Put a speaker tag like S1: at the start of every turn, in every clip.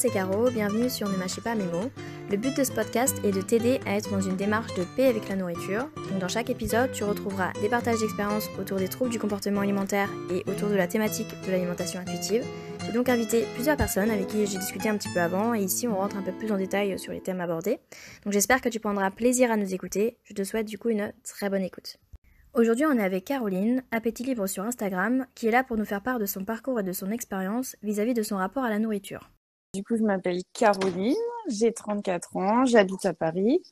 S1: c'est Caro, bienvenue sur Ne mâchez pas mes mots. Le but de ce podcast est de t'aider à être dans une démarche de paix avec la nourriture. Donc dans chaque épisode, tu retrouveras des partages d'expériences autour des troubles du comportement alimentaire et autour de la thématique de l'alimentation intuitive. J'ai donc invité plusieurs personnes avec qui j'ai discuté un petit peu avant et ici on rentre un peu plus en détail sur les thèmes abordés. Donc j'espère que tu prendras plaisir à nous écouter. Je te souhaite du coup une très bonne écoute. Aujourd'hui, on est avec Caroline, Appétit Libre sur Instagram, qui est là pour nous faire part de son parcours et de son expérience vis-à-vis de son rapport à la nourriture.
S2: Du coup, je m'appelle Caroline, j'ai 34 ans, j'habite à Paris.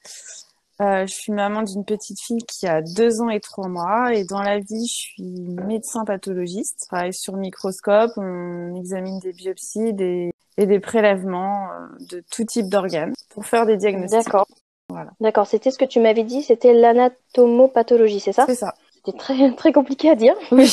S2: Euh, je suis maman d'une petite fille qui a deux ans et trois mois et dans la vie, je suis médecin pathologiste. Je travaille sur microscope, on examine des biopsies des... et des prélèvements euh, de tout type d'organes pour faire des diagnostics.
S3: D'accord. Voilà. D'accord, c'était ce que tu m'avais dit, c'était l'anatomopathologie, c'est ça?
S2: C'est ça.
S3: C'était très très compliqué à dire.
S2: Oui.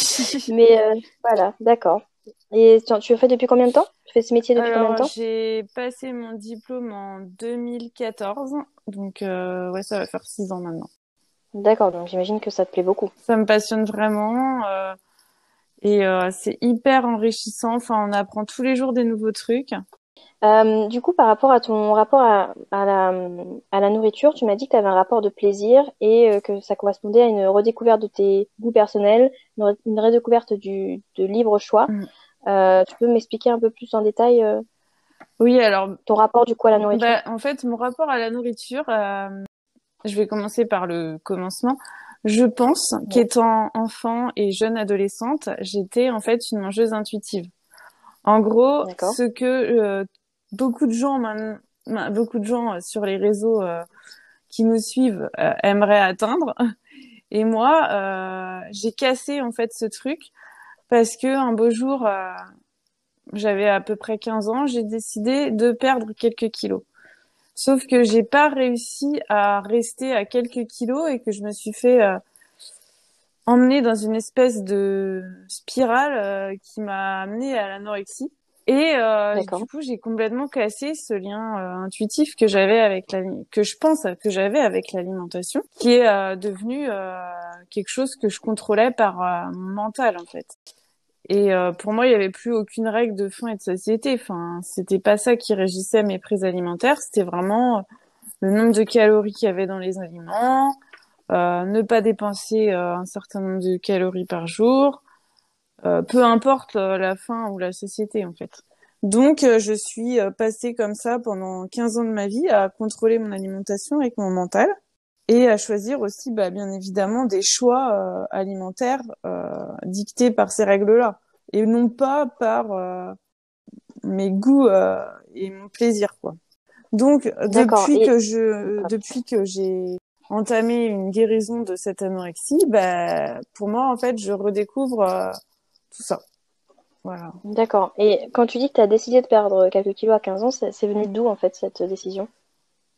S3: Mais euh, voilà, d'accord. Et tu, tu fais depuis combien de temps? Tu fais ce métier depuis
S2: Alors,
S3: combien de temps?
S2: J'ai passé mon diplôme en 2014, donc euh, ouais, ça va faire six ans maintenant.
S3: D'accord, donc j'imagine que ça te plaît beaucoup.
S2: Ça me passionne vraiment euh, et euh, c'est hyper enrichissant. Enfin, on apprend tous les jours des nouveaux trucs.
S3: Du coup, par rapport à ton rapport à, à la, à la nourriture, tu m'as dit que tu avais un rapport de plaisir et que ça correspondait à une redécouverte de tes goûts personnels, une redécouverte du, de libre choix.
S2: Mm.
S3: Euh, tu peux m'expliquer un peu plus en détail euh,
S2: Oui, alors
S3: ton rapport du coup à la nourriture?
S2: Bah, en fait, mon rapport à la nourriture, euh, je vais commencer par le commencement. Je pense qu'étant enfant et jeune adolescente, j'étais en fait une mangeuse intuitive. En gros, ce que euh, beaucoup de gens, beaucoup de gens sur les réseaux euh, qui nous suivent euh, aimeraient atteindre. Et moi, euh, j'ai cassé en fait ce truc parce que un beau jour, euh, j'avais à peu près 15 ans, j'ai décidé de perdre quelques kilos. Sauf que j'ai pas réussi à rester à quelques kilos et que je me suis fait euh, emmener dans une espèce de spirale euh, qui m'a amenée à l'anorexie. Et euh, du coup, j'ai complètement cassé ce lien euh, intuitif que j'avais avec la que je pense que j'avais avec l'alimentation, qui est euh, devenu euh, quelque chose que je contrôlais par euh, mon mental en fait. Et euh, pour moi, il y avait plus aucune règle de faim et de satiété. Enfin, c'était pas ça qui régissait mes prises alimentaires. C'était vraiment le nombre de calories qu'il y avait dans les aliments, euh, ne pas dépenser euh, un certain nombre de calories par jour, peu importe euh, la faim ou la satiété en fait. Donc, euh, je suis euh, passée comme ça pendant 15 ans de ma vie à contrôler mon alimentation avec mon mental et à choisir aussi, bah, bien évidemment, des choix euh, alimentaires euh, dictés par ces règles-là et non pas par euh, mes goûts euh, et mon plaisir, quoi. Donc, depuis
S3: Et-
S2: que je, depuis que j'ai entamé une guérison de cette anorexie, bah, pour moi, en fait, je redécouvre euh, tout ça. Voilà.
S3: D'accord. Et quand tu dis que tu as décidé de perdre quelques kilos à 15 ans, c'est venu d'où en fait cette décision?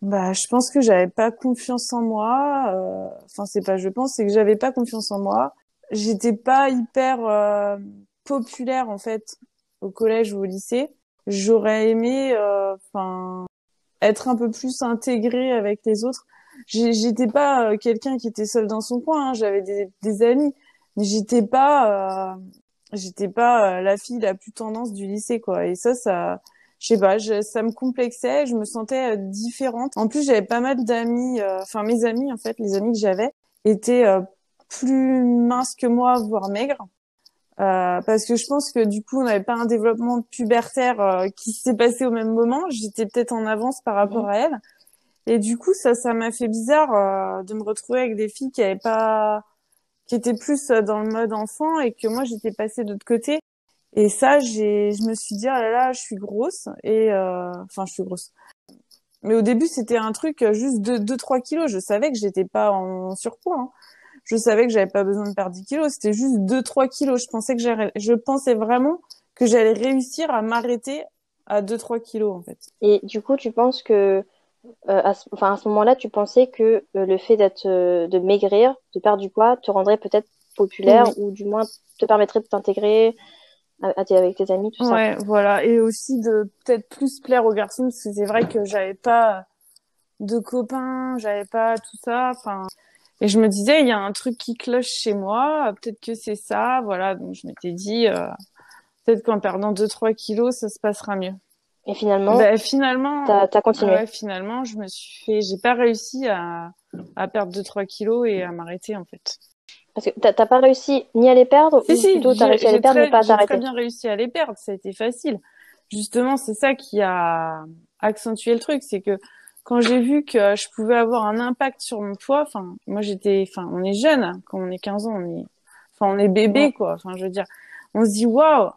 S2: Bah, je pense que j'avais pas confiance en moi. euh, Enfin, c'est pas je pense, c'est que j'avais pas confiance en moi. J'étais pas hyper euh, populaire en fait au collège ou au lycée. J'aurais aimé, euh, enfin, être un peu plus intégrée avec les autres. J'étais pas euh, quelqu'un qui était seul dans son coin. hein, J'avais des, des amis, mais j'étais pas, euh, j'étais pas euh, la fille la plus tendance du lycée quoi. Et ça, ça je sais pas, je, ça me complexait, je me sentais euh, différente. En plus, j'avais pas mal d'amis, euh, enfin mes amis en fait, les amis que j'avais étaient euh, plus minces que moi, voire maigres. Euh, parce que je pense que du coup, on n'avait pas un développement pubertaire euh, qui s'est passé au même moment. J'étais peut-être en avance par rapport à elle. Et du coup, ça, ça m'a fait bizarre euh, de me retrouver avec des filles qui avaient pas, qui étaient plus euh, dans le mode enfant et que moi, j'étais passée de l'autre côté. Et ça, j'ai, je me suis dit, ah là là, je suis grosse. Et, euh, enfin, je suis grosse. Mais au début, c'était un truc euh, juste de 2-3 kilos. Je savais que j'étais pas en surpoids. hein. Je savais que j'avais pas besoin de perdre 10 kilos. C'était juste 2-3 kilos. Je pensais que j'allais, je pensais vraiment que j'allais réussir à m'arrêter à 2-3 kilos, en fait.
S3: Et du coup, tu penses que, euh, à ce, enfin, à ce moment-là, tu pensais que euh, le fait d'être, euh, de maigrir, de perdre du poids, te rendrait peut-être populaire ou du moins te permettrait de t'intégrer à- avec tes amis, tout ça.
S2: Ouais, voilà. Et aussi de peut-être plus plaire aux garçons, parce que c'est vrai que j'avais pas de copains, j'avais pas tout ça. Enfin, et je me disais, il y a un truc qui cloche chez moi. Peut-être que c'est ça. Voilà. Donc je m'étais dit, euh, peut-être qu'en perdant 2-3 kilos, ça se passera mieux.
S3: Et finalement,
S2: bah, finalement,
S3: t'as as continué.
S2: Ouais, finalement, je me suis fait, j'ai pas réussi à, à perdre 2-3 kilos et à m'arrêter en fait.
S3: Parce que t'as pas réussi ni à les perdre,
S2: si,
S3: ou
S2: si,
S3: plutôt t'as réussi à les perdre mais pas à
S2: J'ai très
S3: t'arrêter.
S2: bien réussi à les perdre, ça a été facile. Justement, c'est ça qui a accentué le truc, c'est que quand j'ai vu que je pouvais avoir un impact sur mon poids, enfin, moi j'étais, enfin, on est jeune, hein, quand on est 15 ans, on est, enfin, on est bébé,
S3: Ouais.
S2: quoi. Enfin, je veux dire, on se dit, waouh,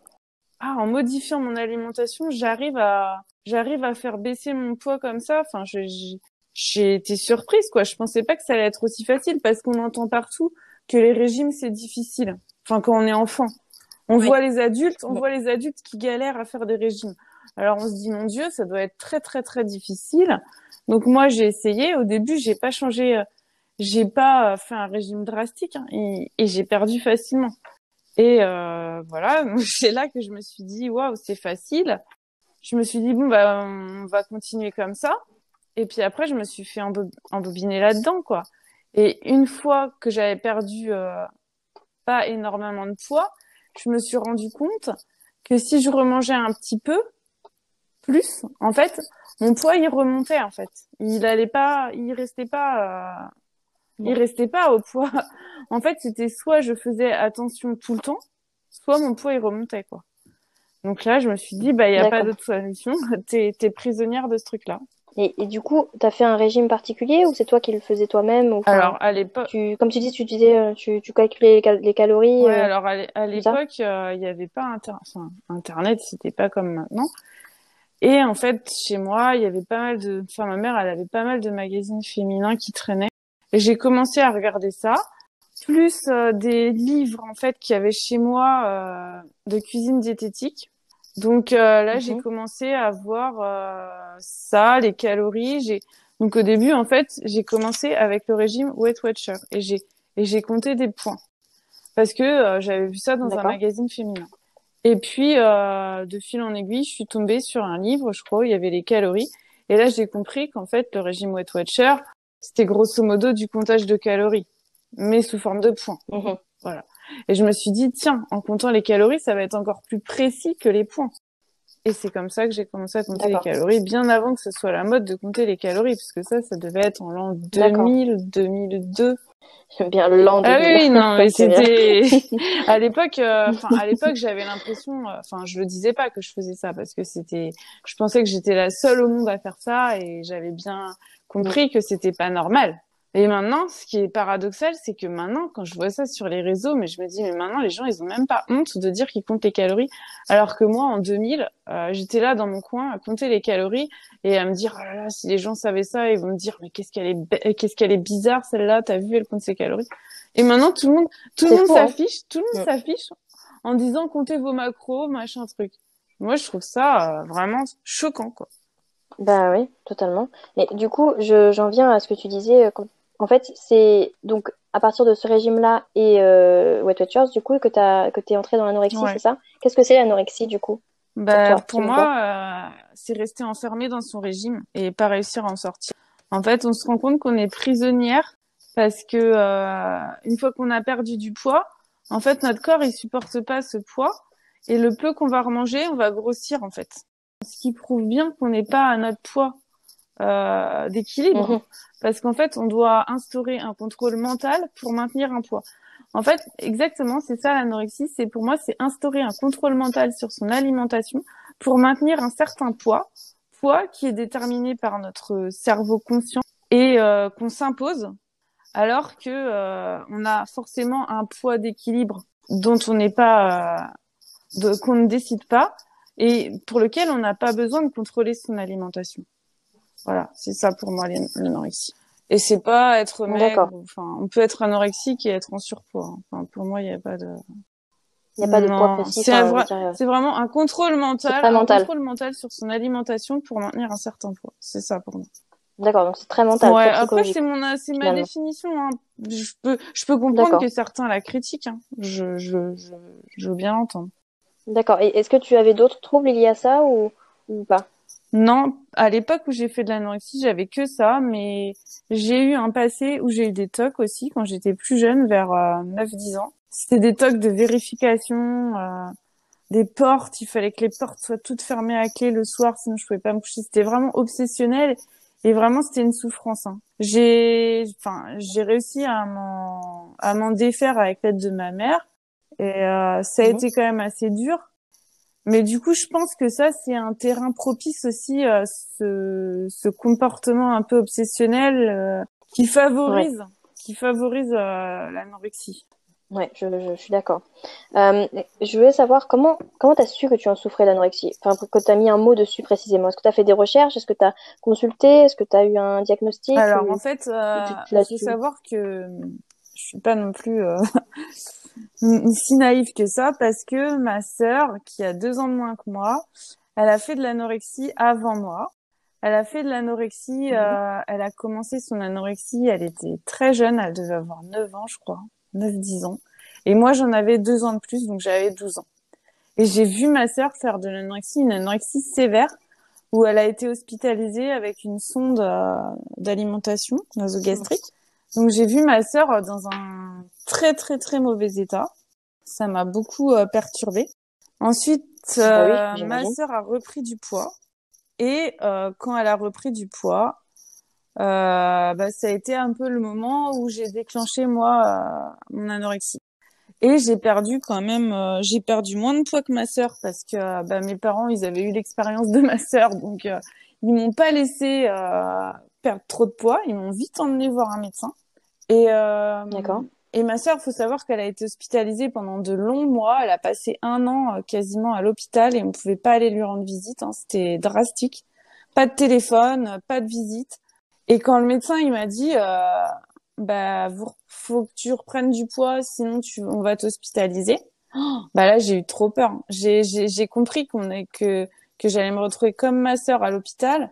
S2: ah, en modifiant mon alimentation, j'arrive à, j'arrive à faire baisser mon poids comme ça. Enfin, je- j'ai j'ai été surprise, quoi. Je pensais pas que ça allait être aussi facile parce qu'on entend partout que les régimes, c'est difficile. Enfin, quand on est enfant. On
S3: Oui.
S2: voit les adultes, on voit les adultes qui galèrent à faire des régimes. Alors on se dit mon Dieu, ça doit être très très très difficile. Donc moi j'ai essayé. Au début j'ai pas changé, euh, j'ai pas euh, fait un régime drastique hein, et, et j'ai perdu facilement. Et euh, voilà, c'est là que je me suis dit waouh c'est facile. Je me suis dit bon bah on va continuer comme ça. Et puis après je me suis fait embo- embobiner là-dedans quoi. Et une fois que j'avais perdu euh, pas énormément de poids, je me suis rendu compte que si je remangeais un petit peu plus, en fait, mon poids il remontait en fait. Il allait pas, il restait pas, euh, il restait pas au poids. En fait, c'était soit je faisais attention tout le temps, soit mon poids il remontait quoi. Donc là, je me suis dit bah il y a pas d'autre solution. T'es t'es prisonnière de ce truc-là.
S3: Et, et du coup, t'as fait un régime particulier ou c'est toi qui le faisais toi-même enfin,
S2: Alors à l'époque.
S3: tu, comme tu dis, tu disais, euh, tu, tu calculais les, cal- les calories.
S2: Ouais,
S3: euh,
S2: alors à l'époque, euh, il y avait pas inter... enfin, Internet, c'était pas comme maintenant. Et en fait, chez moi, il y avait pas mal de, enfin, ma mère, elle avait pas mal de magazines féminins qui traînaient. Et j'ai commencé à regarder ça, plus euh, des livres en fait qu'il y avait chez moi euh, de cuisine diététique. Donc euh, là, j'ai commencé à voir euh, ça, les calories. J'ai donc au début, en fait, j'ai commencé avec le régime Weight Watcher et j'ai et j'ai compté des points parce que euh, j'avais vu ça dans un magazine féminin. Et puis, euh, de fil en aiguille, je suis tombée sur un livre, je crois, où il y avait les calories. Et là, j'ai compris qu'en fait, le régime Weight Watcher, c'était grosso modo du comptage de calories, mais sous forme de points.
S3: mhm.
S2: Et je me suis dit, tiens, en comptant les calories, ça va être encore plus précis que les points. Et c'est comme ça que j'ai commencé à compter les calories, bien avant que ce soit la mode de compter les calories, parce que ça, ça devait être en l'an
S3: D'accord.
S2: 2000, 2002.
S3: J'aime bien le land.
S2: Ah oui, non, mais c'était à l'époque. euh, à l'époque, j'avais l'impression. euh, Enfin, je le disais pas que je faisais ça parce que c'était. Je pensais que j'étais la seule au monde à faire ça et j'avais bien compris que c'était pas normal. Et maintenant, ce qui est paradoxal, c'est que maintenant, quand je vois ça sur les réseaux, mais je me dis, mais maintenant, les gens, ils ont même pas honte de dire qu'ils comptent les calories, alors que moi, en 2000, euh, j'étais là dans mon coin à compter les calories et à me dire, oh là là, si les gens savaient ça, ils vont me dire, mais qu'est-ce qu'elle est, be- qu'est-ce qu'elle est bizarre celle-là, t'as vu, elle compte ses calories. Et maintenant, tout le monde, tout le monde
S3: hein.
S2: s'affiche, tout le monde s'affiche en disant comptez vos macros, machin truc. Moi, je trouve ça euh, vraiment choquant, quoi.
S3: Bah oui, totalement. Mais du coup, je, j'en viens à ce que tu disais. euh, quand- En fait, c'est donc à partir de ce régime-là et euh, Weight Watchers, du coup, que t'as que t'es entré dans l'anorexie,
S2: Ouais.
S3: c'est ça? Qu'est-ce que c'est l'anorexie, du coup?
S2: Bah,
S3: toi,
S2: pour
S3: selon
S2: moi, euh, c'est rester enfermé dans son régime et pas réussir à en sortir. En fait, on se rend compte qu'on est prisonnière parce que euh, une fois qu'on a perdu du poids, en fait, notre corps il supporte pas ce poids et le peu qu'on va remanger, on va grossir en fait. Ce qui prouve bien qu'on n'est pas à notre poids euh, d'équilibre
S3: Mhm.
S2: parce qu'en fait, on doit instaurer un contrôle mental pour maintenir un poids. En fait, exactement, c'est ça l'anorexie. C'est pour moi, c'est instaurer un contrôle mental sur son alimentation pour maintenir un certain poids, poids qui est déterminé par notre cerveau conscient et euh, qu'on s'impose, alors que euh, on a forcément un poids d'équilibre dont on n'est pas, euh, qu'on ne décide pas et pour lequel on n'a pas besoin de contrôler son alimentation. Voilà, c'est ça pour moi l'an- l'anorexie. Et c'est pas être maigre. Enfin, on peut être anorexique et être en surpoids. hein. Enfin, pour moi, il n'y a pas de.
S3: Il n'y a pas de poids précis.
S2: C'est
S3: euh,
S2: c'est vraiment un contrôle mental, un
S3: mental.
S2: contrôle mental sur son alimentation pour maintenir un certain poids. C'est ça pour moi.
S3: D'accord, donc c'est très mental,
S2: ouais, après c'est mon, c'est ma définition. Hein. Je peux, je peux comprendre
S3: D'accord.
S2: que certains la critiquent. Hein. Je, je, je, je veux bien l'entendre.
S3: D'accord. Et est-ce que tu avais d'autres troubles liés à ça ou, ou pas?
S2: Non, à l'époque où j'ai fait de l'anorexie, j'avais que ça, mais j'ai eu un passé où j'ai eu des tocs aussi quand j'étais plus jeune, vers euh, 9-10 ans. C'était des tocs de vérification, euh, des portes. Il fallait que les portes soient toutes fermées à clé le soir, sinon je pouvais pas me coucher. C'était vraiment obsessionnel et vraiment c'était une souffrance. Hein. J'ai, enfin, j'ai réussi à m'en, à m'en défaire avec l'aide de ma mère et euh, ça a mmh. été quand même assez dur. Mais du coup, je pense que ça, c'est un terrain propice aussi, euh, ce, ce comportement un peu obsessionnel euh, qui favorise, qui favorise euh, l'anorexie.
S3: Ouais, je, je, suis d'accord. Euh, je voulais savoir comment comment tu as su que tu en souffrais d'anorexie? Enfin, que tu as mis un mot dessus précisément. Est-ce que tu as fait des recherches? Est-ce que tu as consulté? Est-ce que tu as eu un diagnostic?
S2: Alors, en fait, euh, il faut savoir que je suis pas non plus euh, si naïve que ça parce que ma sœur, qui a deux ans de moins que moi, elle a fait de l'anorexie avant moi. Elle a fait de l'anorexie, mhm. euh, elle a commencé son anorexie, elle était très jeune, elle devait avoir 9 ans, je crois. 9-10 ans. Et moi, j'en avais deux ans de plus, donc j'avais 12 ans. Et j'ai vu ma sœur faire de l'anorexie, une anorexie sévère, où elle a été hospitalisée avec une sonde euh, d'alimentation nasogastrique. Donc j'ai vu ma sœur dans un très très très mauvais état. Ça m'a beaucoup euh, perturbée. Ensuite, bah euh, ma sœur a repris du poids. Et quand elle a repris du poids, euh, bah, ça a été un peu le moment où j'ai déclenché moi euh, mon anorexie. Et j'ai perdu quand même, euh, j'ai perdu moins de poids que ma sœur parce que bah, mes parents ils avaient eu l'expérience de ma sœur, donc ils m'ont pas laissé perdre trop de poids, ils m'ont vite emmené voir un médecin. Et
S3: d'accord.
S2: Et ma sœur, faut savoir qu'elle a été hospitalisée pendant de longs mois. Elle a passé un an quasiment à l'hôpital et on pouvait pas aller lui rendre visite. Hein. C'était drastique. Pas de téléphone, pas de visite. Et quand le médecin il m'a dit euh, bah faut que tu reprennes du poids sinon tu on va t'hospitaliser. bah là j'ai eu trop peur. J'ai j'ai compris qu'on est que que j'allais me retrouver comme ma sœur à l'hôpital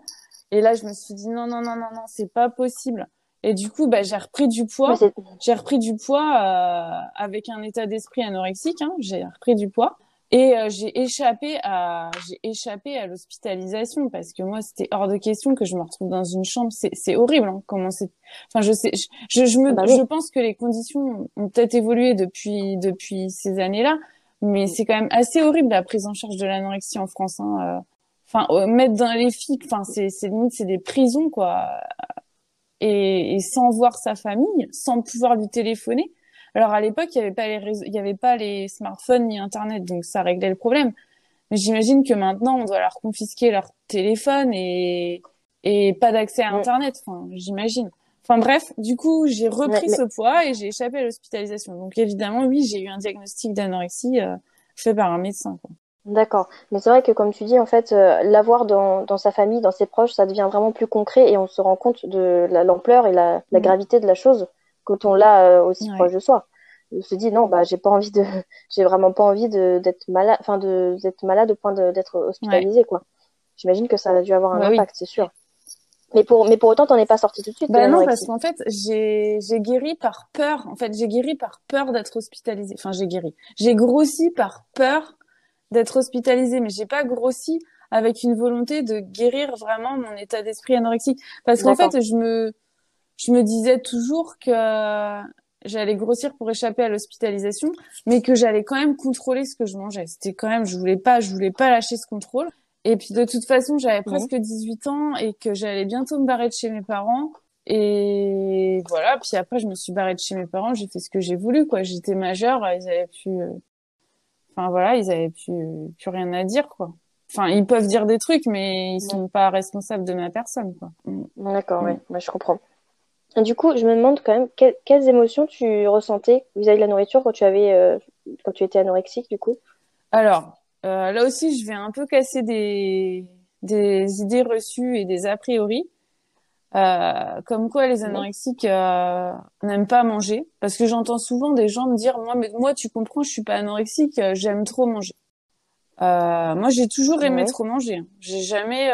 S2: et là je me suis dit non non non non non c'est pas possible. Et du coup bah j'ai repris du poids. J'ai repris du poids euh, avec un état d'esprit anorexique. Hein, j'ai repris du poids. Et euh, j'ai échappé à j'ai échappé à l'hospitalisation parce que moi c'était hors de question que je me retrouve dans une chambre c'est c'est horrible hein, comment c'est enfin je sais je je, me ah bah je pense que les conditions ont peut-être évolué depuis depuis ces années-là mais c'est quand même assez horrible la prise en charge de l'anorexie en France hein, euh. Enfin euh, mettre dans les filles enfin c'est c'est limite c'est des prisons quoi et, et sans voir sa famille sans pouvoir lui téléphoner alors à l'époque, il n'y avait pas les il y avait pas les smartphones ni Internet, donc ça réglait le problème. Mais j'imagine que maintenant, on doit leur confisquer leur téléphone et et pas d'accès à Internet. Enfin, j'imagine. Enfin bref, du coup, j'ai repris ce poids et j'ai échappé à l'hospitalisation. Donc évidemment, oui, j'ai eu un diagnostic d'anorexie euh, fait par un médecin.
S3: D'accord. Mais c'est vrai que comme tu dis, en fait, euh, l'avoir dans, dans sa famille, dans ses proches, ça devient vraiment plus concret et on se rend compte de l'ampleur et la, la, mm. gravité de la chose quand on l'a euh, aussi proche de soi. On se dit non, bah j'ai pas envie de, j'ai vraiment pas envie d'être malade, enfin d'être malade au point d'être hospitalisé quoi. J'imagine que ça a dû avoir un bah impact, c'est sûr. Mais pour mais pour autant t'en es pas sorti tout de suite.
S2: Bah non parce qu'en fait j'ai guéri par peur. En fait j'ai guéri par peur d'être hospitalisé. Enfin j'ai guéri. J'ai grossi par peur d'être hospitalisé, mais j'ai pas grossi avec une volonté de guérir vraiment mon état d'esprit anorexique. Parce qu'en fait je me je me disais toujours que j'allais grossir pour échapper à l'hospitalisation, mais que j'allais quand même contrôler ce que je mangeais. C'était quand même, je voulais pas, je voulais pas lâcher ce contrôle. Et puis de toute façon, j'avais presque 18 ans et que j'allais bientôt me barrer de chez mes parents. Et voilà. Puis après, je me suis barrée de chez mes parents. J'ai fait ce que j'ai voulu, quoi. J'étais majeure. Ils avaient pu, euh, enfin voilà, ils avaient plus, plus rien à dire, quoi. Enfin, ils peuvent dire des trucs, mais ils sont pas responsables de ma personne, quoi.
S3: D'accord, ouais. Bah, je comprends du coup, je me demande quand même quelles émotions tu ressentais vis-à-vis de la nourriture quand tu avais, euh, quand tu étais anorexique, du coup?
S2: Alors, euh, là aussi, je vais un peu casser des, des idées reçues et des a priori. Euh, comme quoi les anorexiques n'aiment pas manger. Parce que j'entends souvent des gens me dire moi mais moi tu comprends je suis pas anorexique j'aime trop manger. Moi j'ai toujours aimé trop manger. J'ai jamais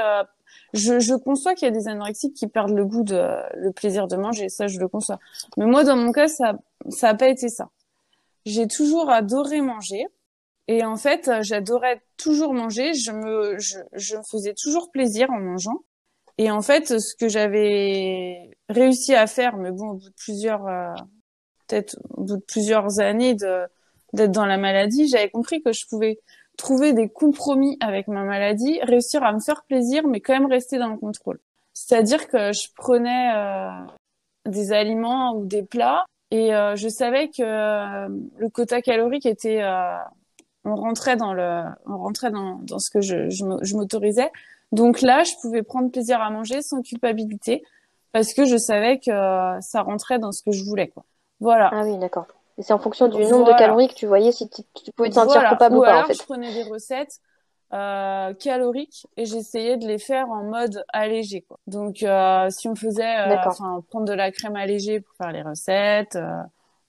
S2: je, je conçois qu'il y a des anorexiques qui perdent le goût de le plaisir de manger, ça je le conçois. Mais moi dans mon cas ça ça a pas été ça. J'ai toujours adoré manger. Et en fait j'adorais toujours manger, je me je, je me faisais toujours plaisir en mangeant. Et en fait ce que j'avais réussi à faire mais bon au bout de plusieurs euh, peut-être au bout de plusieurs années d'être dans la maladie, j'avais compris que je pouvais trouver des compromis avec ma maladie, réussir à me faire plaisir, mais quand même rester dans le contrôle. C'est-à-dire que je prenais euh, des aliments ou des plats et euh, je savais que le quota calorique était, on rentrait dans le, on rentrait dans, ce que je m'autorisais. Donc là, je pouvais prendre plaisir à manger sans culpabilité parce que je savais que ça rentrait dans ce que je voulais, quoi. Voilà.
S3: Ah oui, d'accord. Et c'est en fonction du nombre de calories que tu voyais si tu, pouvais te sentir coupable ou, pas,
S2: alors,
S3: en fait.
S2: je prenais des recettes euh, caloriques et j'essayais de les faire en mode allégé. Quoi. Donc, euh, si on faisait, euh, prendre de la crème allégée pour faire les recettes, euh,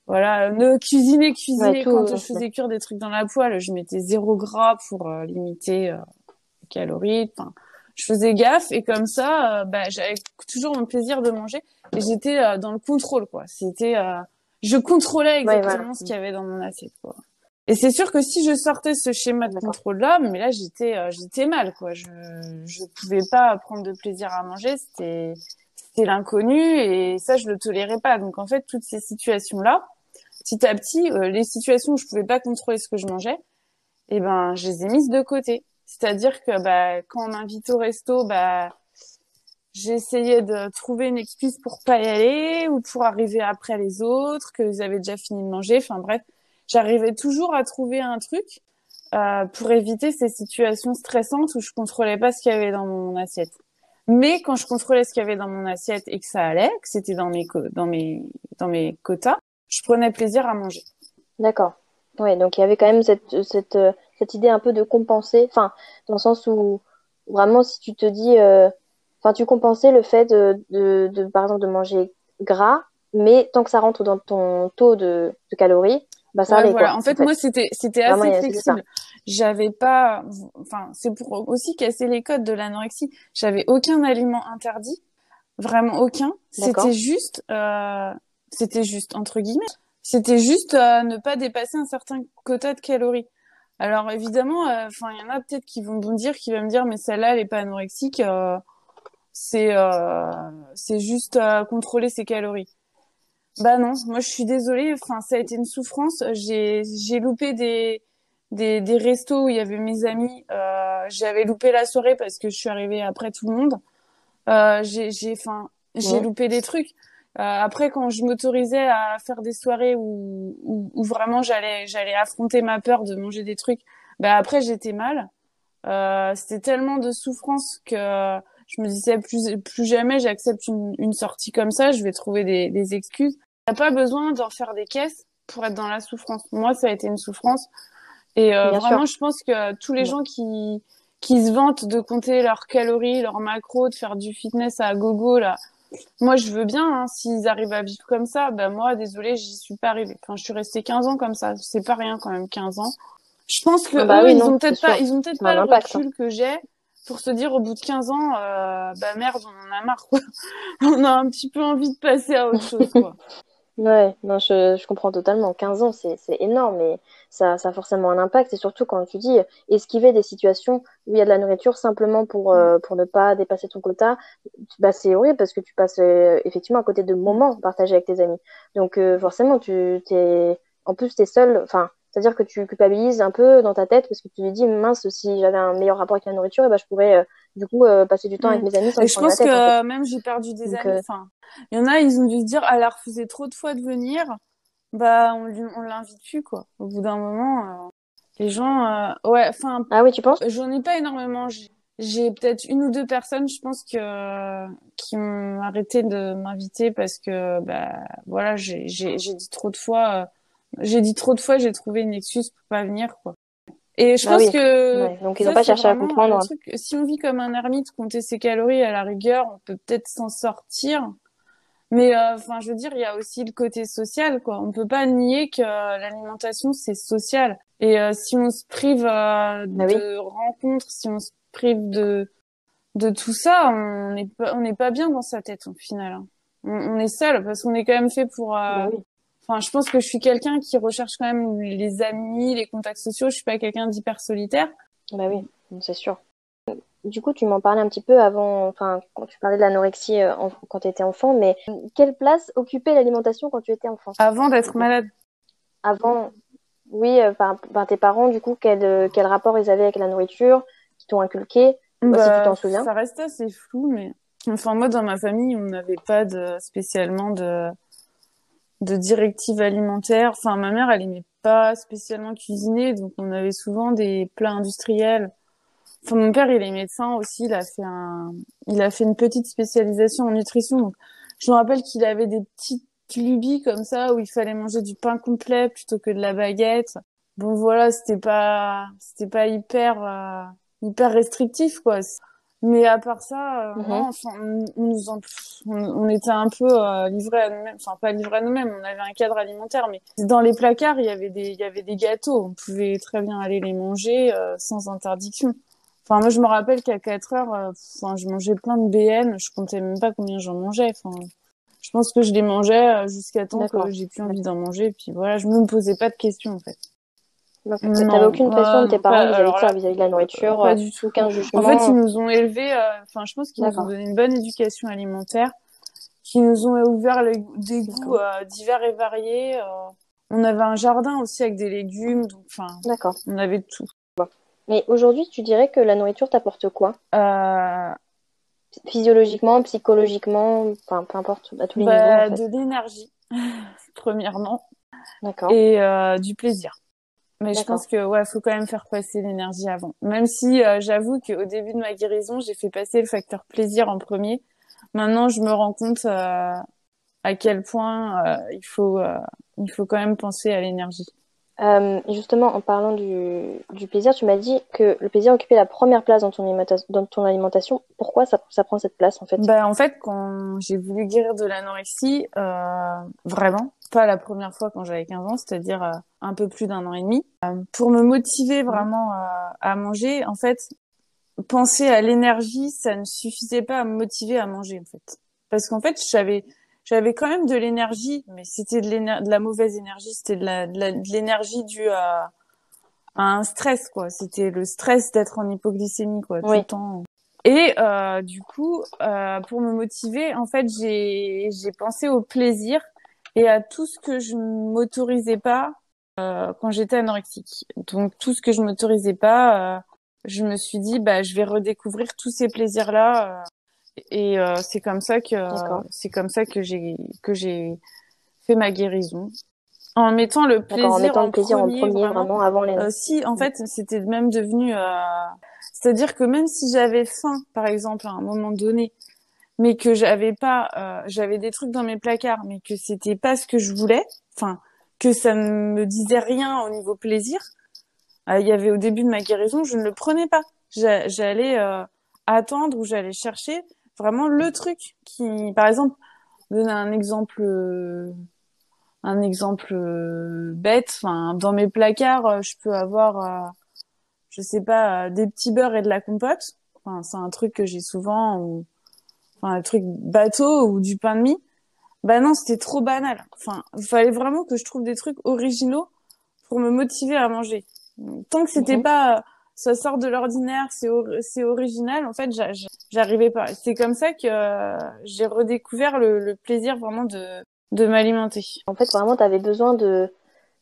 S2: voilà, ne cuisiner, cuisiner. Quand je faisais cuire des trucs dans la poêle, je mettais zéro gras pour euh, limiter les calories. Enfin, je faisais gaffe et comme ça, bah, j'avais toujours mon plaisir de manger et j'étais dans le contrôle. quoi. C'était je contrôlais exactement ce qu'il y avait dans mon assiette quoi. Et c'est sûr que si je sortais ce schéma de contrôle là, mais là j'étais euh, j'étais mal quoi. Je je pouvais pas prendre de plaisir à manger, c'était c'était l'inconnu et ça je le tolérais pas. Donc en fait toutes ces situations là, petit à petit euh, les situations où je pouvais pas contrôler ce que je mangeais, eh ben je les ai mises de côté. C'est-à-dire que bah quand on m'invite au resto, bah J'essayais de trouver une excuse pour pas y aller ou pour arriver après les autres, qu'ils avaient déjà fini de manger. Enfin bref, j'arrivais toujours à trouver un truc euh, pour éviter ces situations stressantes où je contrôlais pas ce qu'il y avait dans mon assiette. Mais quand je contrôlais ce qu'il y avait dans mon assiette et que ça allait, que c'était dans mes quotas, je prenais plaisir à manger.
S3: D'accord. Ouais, donc il y avait quand même cette cette cette idée un peu de compenser, enfin dans le sens où vraiment si tu te dis euh, Enfin, tu compensais le fait de, de, de, par exemple, de manger gras, mais tant que ça rentre dans ton taux de, de calories, bah ça allait.
S2: Voilà. en fait, moi, c'était c'était assez flexible. J'avais pas, enfin, c'est pour aussi casser les codes de l'anorexie. J'avais aucun aliment interdit, vraiment aucun. C'était juste, euh, c'était juste entre guillemets, c'était juste euh, ne pas dépasser un certain quota de calories. Alors évidemment, euh, enfin, il y en a peut-être qui vont me dire, qui vont me dire, mais celle-là, elle est pas anorexique. Euh, c'est euh, c'est juste à contrôler ses calories. Bah non, moi je suis désolée, enfin ça a été une souffrance. J'ai j'ai loupé des des des restos où il y avait mes amis. J'avais loupé la soirée parce que je suis arrivée après tout le monde. J'ai j'ai enfin j'ai loupé des trucs. Euh, après quand je m'autorisais à faire des soirées où où, où vraiment j'allais j'allais affronter ma peur de manger des trucs, bah après j'étais mal. Euh, c'était tellement de souffrance que je me disais plus plus jamais j'accepte une, une sortie comme ça, je vais trouver des, des excuses. T'as pas besoin d'en faire des caisses pour être dans la souffrance. Moi, ça a été une souffrance. Et euh, vraiment, je pense que tous les gens qui qui se vantent de compter leurs calories, leurs macros, de faire du fitness à gogo là, moi je veux bien. Hein, S'ils arrivent à vivre comme ça, ben moi, désolé, j'y suis pas arrivée. Enfin, je suis restée 15 ans comme ça. C'est pas rien quand même, 15 ans. Je pense que ah bah eux, ils, ont peut-être pas, ils ont peut-être pas le hein. recul que j'ai pour se dire au bout de 15 ans, euh, bah merde, on en a marre, quoi. on a un petit peu envie de passer à autre chose, quoi.
S3: ouais, non, je, je comprends totalement. 15 ans, c'est, c'est énorme, mais ça, ça a forcément un impact. Et surtout quand tu dis esquiver des situations où il y a de la nourriture simplement pour, euh, pour ne pas dépasser ton quota, bah, c'est horrible parce que tu passes euh, effectivement à côté de moments partagés avec tes amis. Donc euh, forcément, tu t'es, en plus, t'es seul, enfin, c'est-à-dire que tu culpabilises un peu dans ta tête parce que tu te dis mince si j'avais un meilleur rapport avec la nourriture et ben je pourrais euh, du coup euh, passer du temps avec mm. mes amis sans
S2: et je pense que même j'ai perdu des amis euh, enfin il y en a ils ont dû se dire ah, elle a refusé trop de fois de venir bah on on l'invite plus quoi. Au bout d'un moment les gens ouais enfin
S3: ah oui tu penses?
S2: j'en ai pas énormément. J'ai peut-être une ou deux personnes je pense que qui ont arrêté de m'inviter parce que bah voilà j'ai dit trop de fois j'ai dit trop de fois, j'ai trouvé une excuse pour pas venir, quoi. Et je bah pense que
S3: donc ils n'ont pas cherché à comprendre.
S2: si on vit comme un ermite, compter ses calories à la rigueur, on peut peut-être s'en sortir. Mais euh, enfin, je veux dire, il y a aussi le côté social, quoi. On peut pas nier que l'alimentation c'est social. Et euh, si on se prive euh, bah de rencontres, si on se prive de de tout ça, on n'est pas on n'est pas bien dans sa tête au final. Hein. On, on, est seul parce qu'on est quand même fait pour bah Enfin, je pense que je suis quelqu'un qui recherche quand même les amis, les contacts sociaux. Je suis pas quelqu'un d'hyper solitaire.
S3: Bah oui, c'est sûr. Du coup, tu m'en parlais un petit peu avant, enfin, quand tu parlais de l'anorexie euh, quand tu étais enfant, mais quelle place occupait l'alimentation quand tu étais enfant?
S2: Avant d'être malade.
S3: Avant, oui, par, tes parents, du coup, quel, quel rapport ils avaient avec la nourriture, qui t'ont inculqué, bah, si tu t'en souviens.
S2: Ça reste assez flou, mais enfin moi dans ma famille, on n'avait pas de spécialement de de directives alimentaires. Enfin, ma mère, elle aimait pas spécialement cuisiner, donc on avait souvent des plats industriels. Enfin, mon père, il est médecin aussi. Il a fait un, il a fait une petite spécialisation en nutrition. Donc, je me rappelle qu'il avait des petites lubies comme ça où il fallait manger du pain complet plutôt que de la baguette. Bon, voilà, c'était pas, c'était pas hyper, euh, hyper restrictif, quoi. Mais à part ça, euh, mhm. on, nous on, était un peu euh, livrés à nous-mêmes. Enfin, pas livrés à nous-mêmes. On avait un cadre alimentaire, mais dans les placards, il y avait des, il y avait des gâteaux. On pouvait très bien aller les manger euh, sans interdiction. Enfin, moi, je me rappelle qu'à 4 heures, euh, enfin, je mangeais plein de BN. Je comptais même pas combien j'en mangeais. Enfin, je pense que je les mangeais jusqu'à temps que j'ai plus envie d'en manger. Puis voilà, je me posais pas de questions en fait.
S3: Tu n'avais aucune pression de tes parents vis-à-vis de, la nourriture
S2: Pas du tout. Aucun jugement. En fait, ils nous ont élevés, euh, enfin, je pense qu'ils nous ont donné une bonne éducation alimentaire, qui nous ont ouvert des goûts euh, divers et variés. Euh. On avait un jardin aussi avec des légumes, donc, enfin, on avait tout.
S3: Mais aujourd'hui, tu dirais que la nourriture t'apporte quoi? Physiologiquement, psychologiquement, enfin, peu importe, à tous les
S2: bah,
S3: niveaux.
S2: De l'énergie, premièrement. D'accord. Et du plaisir. Mais je pense que ouais, faut quand même faire passer l'énergie avant. Même si euh, j'avoue qu'au début de ma guérison, j'ai fait passer le facteur plaisir en premier. Maintenant, je me rends compte euh, à quel point euh, il faut il faut quand même penser à l'énergie.
S3: Euh, justement, en parlant du, du plaisir, tu m'as dit que le plaisir occupait la première place dans ton, dans ton alimentation. Pourquoi ça, ça prend cette place en fait?
S2: Bah, En fait, quand j'ai voulu guérir de l'anorexie, euh, vraiment, pas la première fois quand j'avais 15 ans, c'est-à-dire euh, un peu plus d'un an et demi, euh, pour me motiver vraiment euh, à manger, en fait, penser à l'énergie, ça ne suffisait pas à me motiver à manger en fait. Parce qu'en fait, j'avais j'avais quand même de l'énergie, mais c'était de, de, la mauvaise énergie, c'était de l'énergie due à, à, un stress, quoi. C'était le stress d'être en hypoglycémie, quoi, tout le temps. Et euh, du coup, euh, pour me motiver, en fait, j'ai pensé au plaisir et à tout ce que je m'autorisais pas euh, quand j'étais anorexique. Donc tout ce que je m'autorisais pas, euh, je me suis dit, bah, je vais redécouvrir tous ces plaisirs-là euh, et euh, c'est comme ça que c'est comme ça que j'ai que j'ai fait ma guérison en mettant le plaisir, en, mettant le plaisir en premier, vraiment, avant les. Euh, si en fait c'était même devenu, euh... c'est-à-dire que même si j'avais faim par exemple à un moment donné, mais que j'avais pas, euh, j'avais des trucs dans mes placards, mais que c'était pas ce que je voulais, enfin que ça ne me disait rien au niveau plaisir. Euh, il y avait au début de ma guérison, je ne le prenais pas. J'allais attendre ou j'allais chercher vraiment le truc qui, par exemple, donner un exemple, euh, un exemple euh, bête. Enfin, dans mes placards, euh, je peux avoir, je sais pas, des petits beurres et de la compote. Enfin, c'est un truc que j'ai souvent, ou enfin, un truc bateau ou du pain de mie. Bah non, c'était trop banal. Enfin, il fallait vraiment que je trouve des trucs originaux pour me motiver à manger. Tant que c'était mhm. pas ça sort de l'ordinaire, c'est c'est original. En fait, j'arrivais pas. C'est comme ça que euh, j'ai redécouvert le, le, plaisir vraiment de de m'alimenter.
S3: En fait, vraiment, tu avais besoin de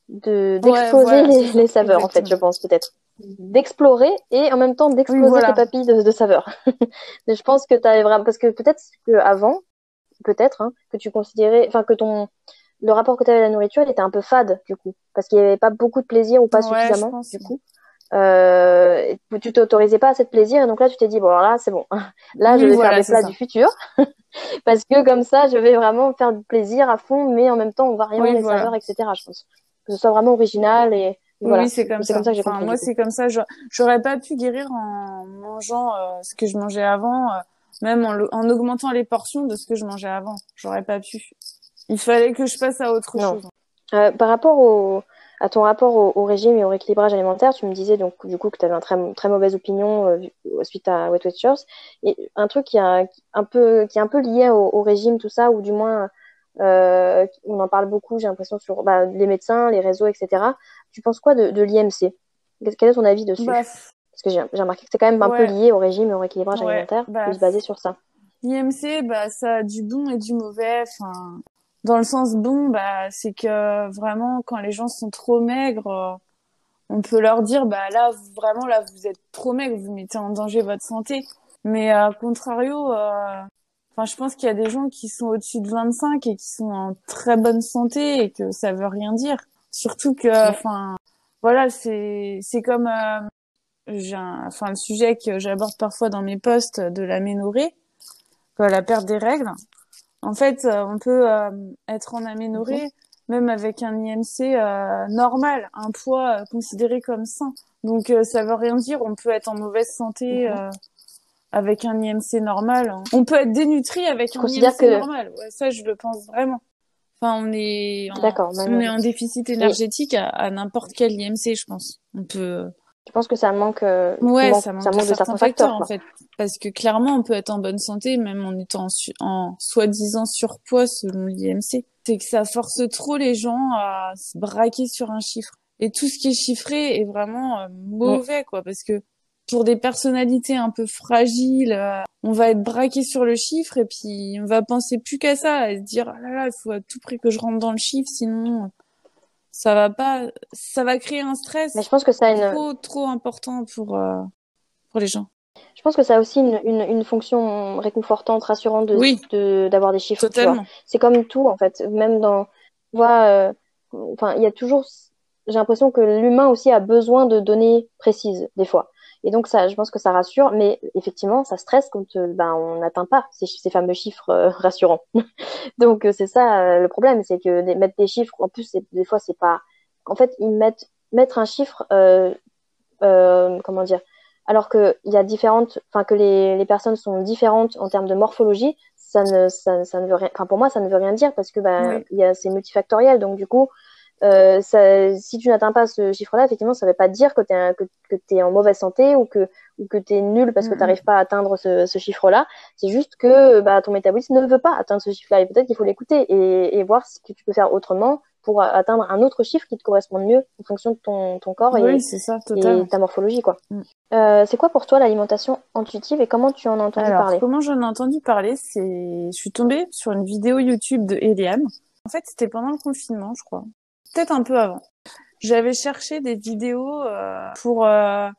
S3: de d'exploser les, les, saveurs, en fait, je pense peut-être d'explorer et en même temps d'exploser tes papilles de, de saveurs. je pense que tu avais vraiment parce que peut-être que avant, peut-être hein, que tu considérais, enfin que ton le rapport que tu avais à la nourriture, il était un peu fade du coup, parce qu'il y avait pas beaucoup de plaisir ou pas suffisamment du coup. Euh, tu t'autorisais pas assez de plaisir et donc là tu t'es dit bon alors là c'est bon. Là je vais faire des plats du futur. Parce que comme ça je vais vraiment faire du plaisir à fond mais en même temps on varie les saveurs etc je pense. Que ce soit vraiment original et,
S2: oui c'est comme, ça. que moi c'est comme ça. J'aurais pas pu guérir en mangeant euh, ce que je mangeais avant euh, même en, en, augmentant les portions de ce que je mangeais avant. J'aurais pas pu. Il fallait que je passe à autre chose.
S3: Euh, par rapport au à ton rapport au, régime et au rééquilibrage alimentaire, tu me disais donc du coup que tu avais une très, très mauvaise opinion euh, suite à Wet Watchers. Et un truc qui, a, un peu, qui est un peu lié au, régime, tout ça, ou du moins euh, on en parle beaucoup, j'ai l'impression, sur bah, les médecins, les réseaux, etc. Tu penses quoi de, de l'IMC Quel est ton avis dessus? Bah, Parce que j'ai remarqué que c'est quand même un peu lié au régime et au rééquilibrage alimentaire, bah, plus basé sur ça.
S2: L'IMC, bah, ça a du bon et du mauvais. Enfin, dans le sens bon, bah c'est que vraiment quand les gens sont trop maigres, on peut leur dire bah là vraiment là vous êtes trop maigre, vous mettez en danger votre santé. Mais à contrario, euh, enfin je pense qu'il y a des gens qui sont au-dessus de 25 et qui sont en très bonne santé et que ça veut rien dire. Surtout que enfin voilà c'est c'est comme euh, j'ai enfin le sujet que j'aborde parfois dans mes posts de l'aménorrhée, la perte des règles. En fait, euh, on peut euh, être en aménorrhée même avec un IMC euh, normal, un poids considéré comme sain. Donc ça veut rien dire, on peut être en mauvaise santé avec un IMC normal. On peut être dénutri avec un IMC normal. Ouais, ça, je le pense vraiment. Enfin, on est en, on est en déficit énergétique à, à n'importe quel IMC, je pense. On peut
S3: je pense que ça manque,
S2: euh, ouais, ça manque, de certains, facteurs, en fait. Parce que clairement, on peut être en bonne santé même en étant en, soi-disant surpoids selon l'IMC. C'est que ça force trop les gens à se braquer sur un chiffre. Et tout ce qui est chiffré est vraiment euh, mauvais, quoi, parce que pour des personnalités un peu fragiles, euh, on va être braqué sur le chiffre et puis on va penser plus qu'à ça, et se dire ah là là, il faut à tout prix que je rentre dans le chiffre, sinon ça va pas, ça va créer un stress.
S3: Mais je pense que ça a
S2: une... trop trop important pour euh, pour les gens.
S3: Je pense que ça a aussi une, une, une fonction réconfortante, rassurante de
S2: oui,
S3: d'avoir des chiffres.
S2: Totalement.
S3: C'est comme tout en fait, même dans, vois, euh, enfin il y a toujours, j'ai l'impression que l'humain aussi a besoin de données précises des fois. Et donc ça, je pense que ça rassure, mais effectivement, ça stresse quand euh, ben, on n'atteint pas ces, ces, fameux chiffres euh, rassurants. donc euh, c'est ça le problème, c'est que mettre des chiffres, en plus des fois c'est pas, en fait ils mettent mettre un chiffre, comment dire, alors que il y a différentes, enfin que les, les personnes sont différentes en termes de morphologie, ça ne ça, ça ne veut rien, enfin pour moi ça ne veut rien dire parce que ben il y a c'est multifactoriel, donc du coup euh, ça, si tu n'atteins pas ce chiffre-là, effectivement, ça ne veut pas dire que tu es, que, que es en mauvaise santé ou que, ou que tu es nul parce que tu n'arrives pas à atteindre ce, ce chiffre-là. C'est juste que bah, ton métabolisme ne veut pas atteindre ce chiffre-là et peut-être qu'il faut l'écouter et, et voir ce que tu peux faire autrement pour atteindre un autre chiffre qui te corresponde mieux en fonction de ton, ton corps
S2: et, ça,
S3: et, ta morphologie. quoi. Mm. Euh, c'est quoi pour toi l'alimentation intuitive et comment tu en as entendu
S2: Alors,
S3: parler
S2: Comment j'en ai entendu parler C'est, je suis tombée sur une vidéo YouTube de Eliane. En fait, c'était pendant le confinement, je crois peut-être un peu avant. J'avais cherché des vidéos euh, pour euh,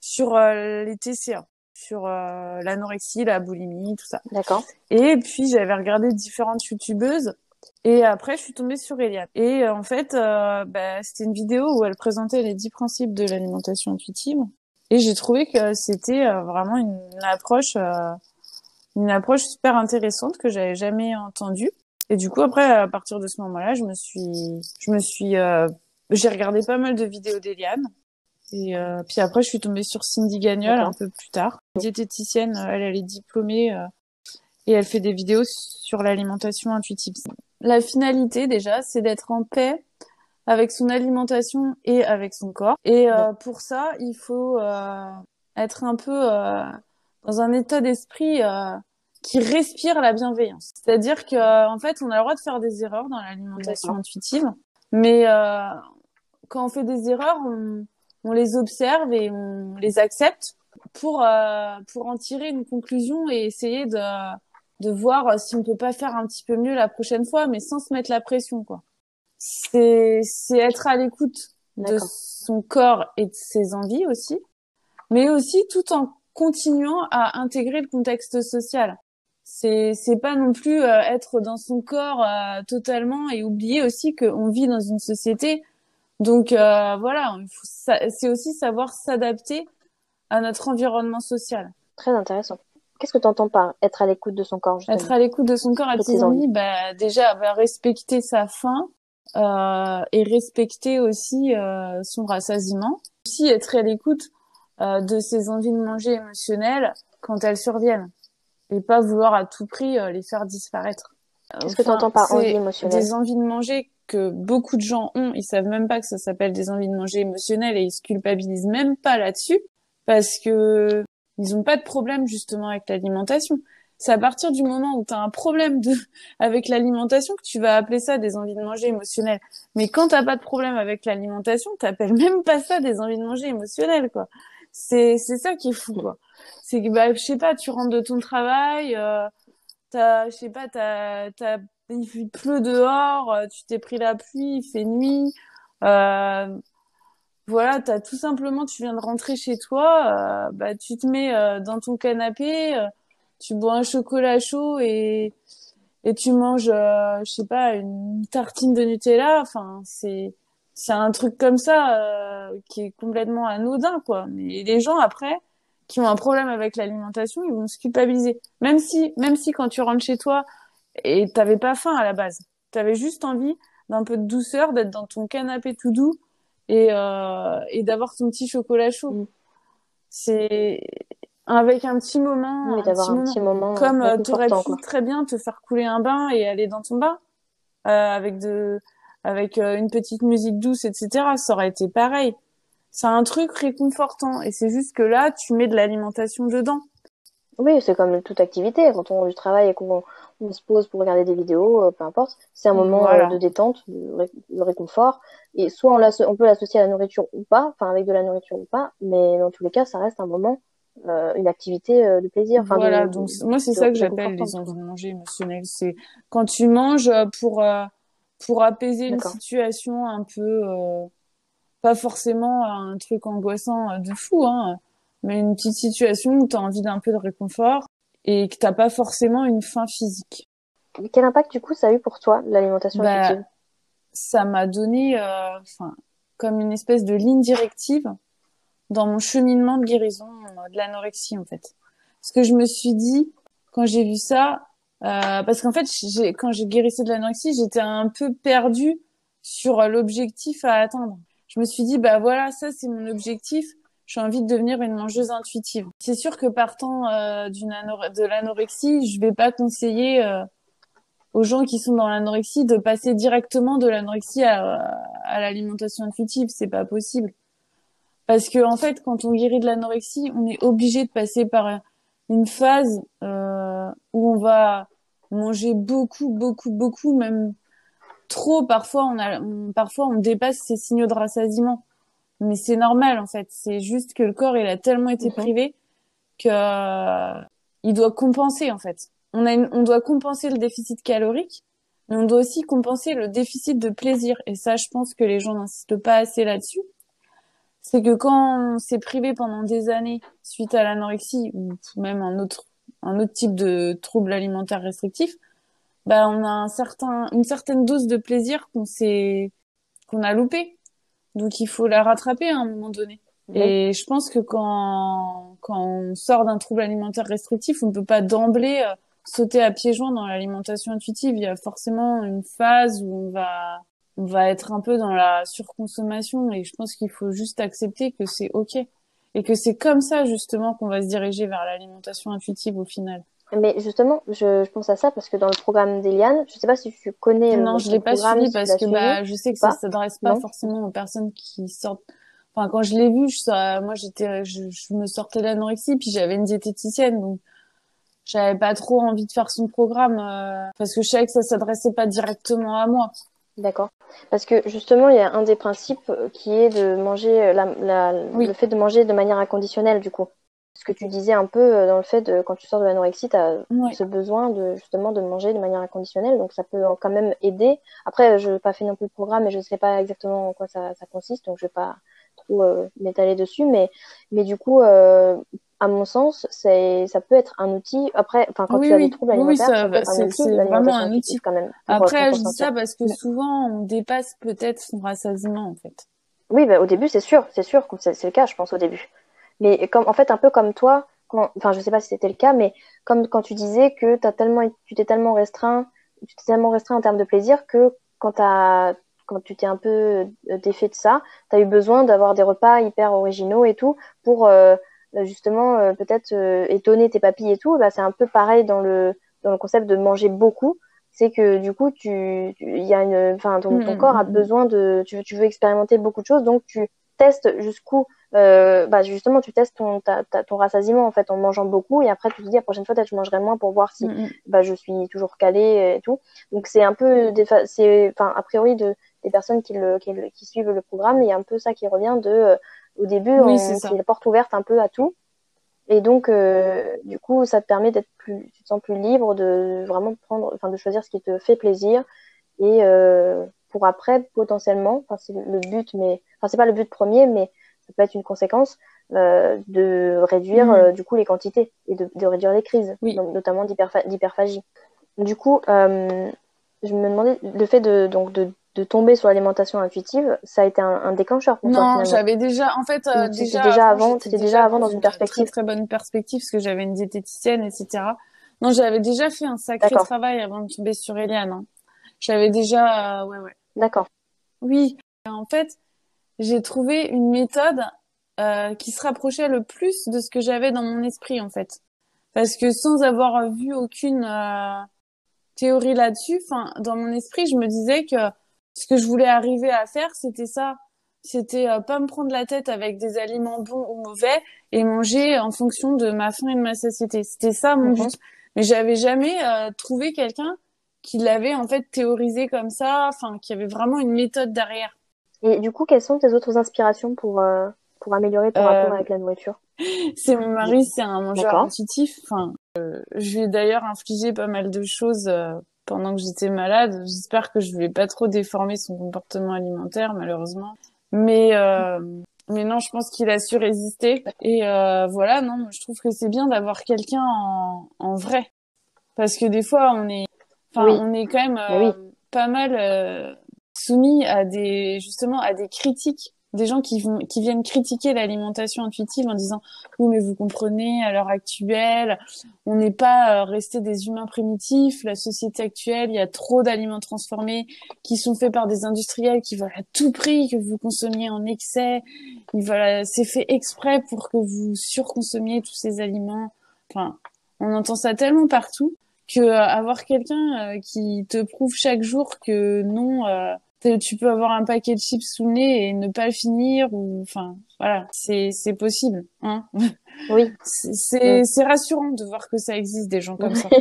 S2: sur euh, les TCA, sur l'anorexie, la boulimie, tout ça.
S3: D'accord.
S2: Et puis j'avais regardé différentes youtubeuses et après je suis tombée sur Eliane. Et en fait, bah, c'était une vidéo où elle présentait les dix principes de l'alimentation intuitive. Et j'ai trouvé que c'était vraiment une, approche, une approche super intéressante que j'avais jamais entendue. Et du coup, après, à partir de ce moment-là, je me suis, je me suis, euh, j'ai regardé pas mal de vidéos d'Eliane. Et euh, puis après, je suis tombée sur Cindy Gagnol un peu plus tard. Diététicienne, elle, elle est diplômée euh, et elle fait des vidéos sur l'alimentation intuitive. La finalité, déjà, c'est d'être en paix avec son alimentation et avec son corps. Et euh, pour ça, il faut euh, être un peu dans un état d'esprit qui respire la bienveillance. C'est-à-dire que en fait, on a le droit de faire des erreurs dans l'alimentation intuitive, mais euh, quand on fait des erreurs, on, on, les observe et on les accepte pour euh, pour en tirer une conclusion et essayer de de voir si on peut pas faire un petit peu mieux la prochaine fois, mais sans se mettre la pression, quoi. C'est c'est être à l'écoute de son corps et de ses envies aussi, mais aussi tout en continuant à intégrer le contexte social c'est c'est pas non plus euh, être dans son corps euh, totalement et oublier aussi qu'on vit dans une société. Donc euh, voilà c'est aussi savoir s'adapter à notre environnement social.
S3: Très intéressant. Qu'est-ce que tu entends par être à l'écoute de son corps
S2: justement? Être à l'écoute de son corps de ses envies. bah déjà bah, respecter sa faim et respecter aussi son rassasiement. Aussi être à l'écoute de ses envies de manger émotionnelles quand elles surviennent et pas vouloir à tout prix euh, les faire disparaître.
S3: Qu'est-ce que tu entends par envie émotionnelle
S2: Des envies de manger que beaucoup de gens ont, ils savent même pas que ça s'appelle des envies de manger émotionnelles et ils se culpabilisent même pas là-dessus parce que ils ont pas de problème justement avec l'alimentation. C'est à partir du moment où tu as un problème de avec l'alimentation que tu vas appeler ça des envies de manger émotionnelles. Mais quand t'as pas de problème avec l'alimentation, t'appelles même pas ça des envies de manger émotionnelles quoi. C'est c'est ça qui est fou quoi c'est que bah je sais pas tu rentres de ton travail euh, t'as je sais pas t'as t'as il pleut dehors, tu t'es pris la pluie, il fait nuit. Euh, voilà, t'as tout simplement, tu viens de rentrer chez toi, euh, bah tu te mets euh, dans ton canapé, euh, tu bois un chocolat chaud et et tu manges, je sais pas, une tartine de Nutella. Enfin, c'est c'est un truc comme ça qui est complètement anodin, quoi. Mais les gens après qui ont un problème avec l'alimentation, ils vont se culpabiliser. Même si même si quand tu rentres chez toi et t'avais pas faim à la base, t'avais juste envie d'un peu de douceur, d'être dans ton canapé tout doux et, euh, et d'avoir ton petit chocolat chaud. Mm. C'est avec un petit moment,
S3: oui, un, petit, moment,
S2: comme euh, tu aurais pu très bien te faire couler un bain et aller dans ton bain euh, avec de avec euh, une petite musique douce, etc. Ça aurait été pareil. C'est un truc réconfortant et c'est juste que là, tu mets de l'alimentation dedans.
S3: Oui, c'est comme toute activité. Quand on du travail et qu'on on se pose pour regarder des vidéos, euh, peu importe. C'est un moment euh, de détente, de, réconfort. Et soit on, on peut l'associer à la nourriture ou pas, enfin avec de la nourriture ou pas, mais dans tous les cas, ça reste un moment, euh, une activité de plaisir. Enfin,
S2: voilà, donc moi c'est ça que j'appelle les envies de manger émotionnelles. C'est quand tu manges pour pour apaiser une situation un peu, pas forcément un truc angoissant de fou, hein, mais une petite situation où tu as envie d'un peu de réconfort et que t'as pas forcément une faim physique.
S3: quel impact du coup ça a eu pour toi l'alimentation bah,
S2: Ça m'a donné, euh, enfin, comme une espèce de ligne directive dans mon cheminement de guérison euh, de l'anorexie en fait. Parce que je me suis dit quand j'ai vu ça, euh, parce qu'en fait quand j'ai guérissé de l'anorexie, j'étais un peu perdue sur l'objectif à atteindre. Je me suis dit bah voilà ça c'est mon objectif j'ai envie de devenir une mangeuse intuitive. C'est sûr que partant euh, de l'anorexie, je vais pas conseiller euh, aux gens qui sont dans l'anorexie de passer directement de l'anorexie à, à l'alimentation intuitive. C'est pas possible. Parce que en fait, quand on guérit de l'anorexie, on est obligé de passer par une phase euh, où on va manger beaucoup, beaucoup, beaucoup, même trop. Parfois, on a, parfois on dépasse ces signaux de rassasiement mais c'est normal en fait. C'est juste que le corps il a tellement été privé que euh, il doit compenser en fait. On a on doit compenser le déficit calorique, mais on doit aussi compenser le déficit de plaisir. Et ça, je pense que les gens n'insistent pas assez là-dessus. C'est que quand on s'est privé pendant des années suite à l'anorexie ou même un autre un autre type de trouble alimentaire restrictif, bah on a un certain une certaine dose de plaisir qu'on s'est qu'on a loupé donc il faut la rattraper à un moment donné. Et je pense que quand, quand on sort d'un trouble alimentaire restrictif, on ne peut pas d'emblée euh, sauter à pieds joints dans l'alimentation intuitive. Il y a forcément une phase où on va, on va être un peu dans la surconsommation et je pense qu'il faut juste accepter que c'est ok. Et que c'est comme ça justement qu'on va se diriger vers l'alimentation intuitive au final.
S3: Mais justement, je, je, pense à ça parce que dans le programme d'Eliane, je sais pas si tu connais.
S2: Non, je l'ai pas suivi parce que bah, je sais que ça s'adresse pas forcément aux personnes qui sortent. Enfin, quand je l'ai vu, je, moi j'étais, je, je, me sortais d'anorexie puis j'avais une diététicienne donc j'avais pas trop envie de faire son programme euh, parce que je savais que ça s'adressait pas directement à moi.
S3: D'accord. Parce que justement, il y a un des principes euh, qui est de manger la, la, le fait de manger de manière inconditionnelle du coup. Ce que tu disais un peu euh, dans le fait de quand tu sors de l'anorexie, tu as ce besoin de justement de manger de manière inconditionnelle, donc ça peut quand même aider. Après, je n'ai pas fait non plus le programme et je ne sais pas exactement en quoi ça, ça consiste, donc je ne vais pas trop euh, m'étaler dessus, mais mais du coup, euh, à mon sens, c'est ça peut être un outil. Après, enfin quand tu as des troubles alimentaires, ça,
S2: peut être un outil, vraiment un outil quand même. Après, je dis ça parce que souvent on dépasse peut-être son rassasiement en fait.
S3: Oui, bah, au début, c'est sûr, c'est sûr, c'est le cas, je pense au début. Mais comme, en fait, un peu comme toi, quand, enfin, je sais pas si c'était le cas, mais comme quand tu disais que as tellement, tu t'es tellement restreint, tu t'es tellement restreint en termes de plaisir que quand as, quand tu t'es un peu euh, défait de ça, tu as eu besoin d'avoir des repas hyper originaux et tout pour euh, justement euh, peut-être étonner tes papilles et tout. Bah, c'est un peu pareil dans le, dans le concept de manger beaucoup. C'est que du coup, tu, il y a une, enfin, ton, ton, mmh, corps a mmh, mmh. besoin de, tu, tu veux expérimenter beaucoup de choses, donc tu testes jusqu'où euh, bah justement tu testes ton, ta, ton rassasiement en fait en mangeant beaucoup et après tu te dis la prochaine fois peut-être je mangerai moins pour voir si mm, mm. bah, je suis toujours calée et tout donc c'est un peu c'est enfin a priori de des personnes qui le, qui, suivent le programme. Il y a un peu ça qui revient de euh, au début oui, c'est la porte ouverte un peu à tout. Et donc, euh, du coup, ça te permet d'être plus, tu te sens plus libre de vraiment prendre, enfin, de choisir ce qui te fait plaisir. Et euh, pour après potentiellement, enfin, c'est le but, mais enfin, c'est pas le but premier, mais ça peut être une conséquence euh, de réduire euh, du coup les quantités et de, de réduire les crises,
S2: Oui.
S3: donc, notamment d'hyperpha- d'hyperphagie. Du coup, je me demandais le fait de donc de, de tomber sur l'alimentation intuitive, ça a été un, un déclencheur pour
S2: Non, j'avais déjà, en fait, euh, déjà,
S3: déjà avant- c'était déjà avant dans une
S2: très
S3: perspective.
S2: très bonne perspective parce que j'avais une diététicienne, etc. Non, j'avais déjà fait un sacré travail avant de tomber sur Eliane. hein. J'avais déjà, euh, ouais, ouais.
S3: D'accord.
S2: Oui, en fait, j'ai trouvé une méthode euh, qui se rapprochait le plus de ce que j'avais dans mon esprit, en fait. Parce que sans avoir vu aucune euh, théorie là-dessus, enfin, dans mon esprit, je me disais que ce que je voulais arriver à faire, c'était ça. C'était euh, pas me prendre la tête avec des aliments bons ou mauvais et manger en fonction de ma faim et de ma satiété. C'était ça mon
S3: Mhm.
S2: but. Mais j'avais jamais euh, trouvé quelqu'un qui l'avait en fait théorisé comme ça, enfin, qui avait vraiment une méthode derrière.
S3: Et du coup, quelles sont tes autres inspirations pour euh, pour améliorer ton
S2: Euh,
S3: rapport avec la nourriture?
S2: C'est mon mari, c'est un mangeur intuitif. Enfin, euh, je lui ai d'ailleurs infligé pas mal de choses euh, pendant que j'étais malade. J'espère que je vais pas trop déformer son comportement alimentaire, malheureusement. Mais euh, mais non, je pense qu'il a su résister. Et euh, voilà, non, je trouve que c'est bien d'avoir quelqu'un en, en vrai, parce que des fois on est, enfin,
S3: Oui.
S2: on est quand même euh, pas mal euh, soumis à des justement à des critiques des gens qui vont qui viennent critiquer l'alimentation intuitive en disant oui mais vous comprenez à l'heure actuelle on n'est pas euh, resté des humains primitifs. La société actuelle il y a trop d'aliments transformés qui sont faits par des industriels qui veulent à tout prix que vous consommiez en excès. Ils veulent c'est fait exprès pour que vous surconsommiez tous ces aliments enfin on entend ça tellement partout que euh, avoir quelqu'un euh, qui te prouve chaque jour que non euh, tu peux avoir un paquet de chips sous le nez et ne pas le finir ou enfin voilà c'est c'est possible hein
S3: Oui.
S2: c'est c'est
S3: Mm.
S2: c'est rassurant de voir que ça existe des gens comme ça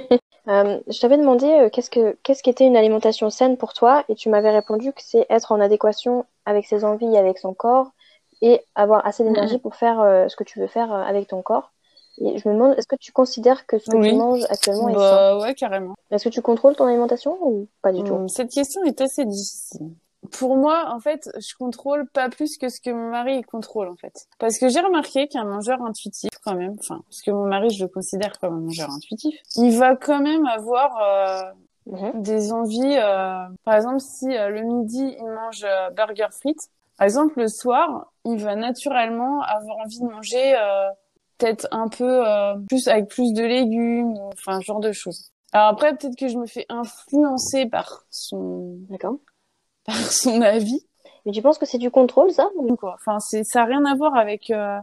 S3: Euh, je t'avais demandé euh, qu'est-ce que qu'est-ce qu'était une alimentation saine pour toi et tu m'avais répondu que c'est être en adéquation avec ses envies, avec son corps et avoir assez d'énergie pour faire euh, ce que tu veux faire avec ton corps. Et je me demande, est-ce que tu considères que ce que
S2: Oui.
S3: tu manges actuellement est sain
S2: bah ouais carrément
S3: Est-ce que tu contrôles ton alimentation ou pas du tout?
S2: Hum, Cette question est assez difficile. Pour moi, en fait, je contrôle pas plus que ce que mon mari contrôle, en fait. Parce que j'ai remarqué qu'un mangeur intuitif, quand même, enfin, parce que mon mari, je le considère comme un mangeur intuitif, il va quand même avoir euh,
S3: Mhm.
S2: des envies. euh, par exemple, si euh, le midi, il mange euh, burger frites, par exemple, le soir, il va naturellement avoir envie de manger euh, peut-être un peu euh, plus avec plus de légumes, enfin, ce genre de choses. Alors après, peut-être que je me fais influencer par son
S3: D'accord.
S2: par son avis.
S3: Mais tu penses que c'est du contrôle, ça ou-
S2: Quoi? Enfin, c'est ça a rien à voir avec euh,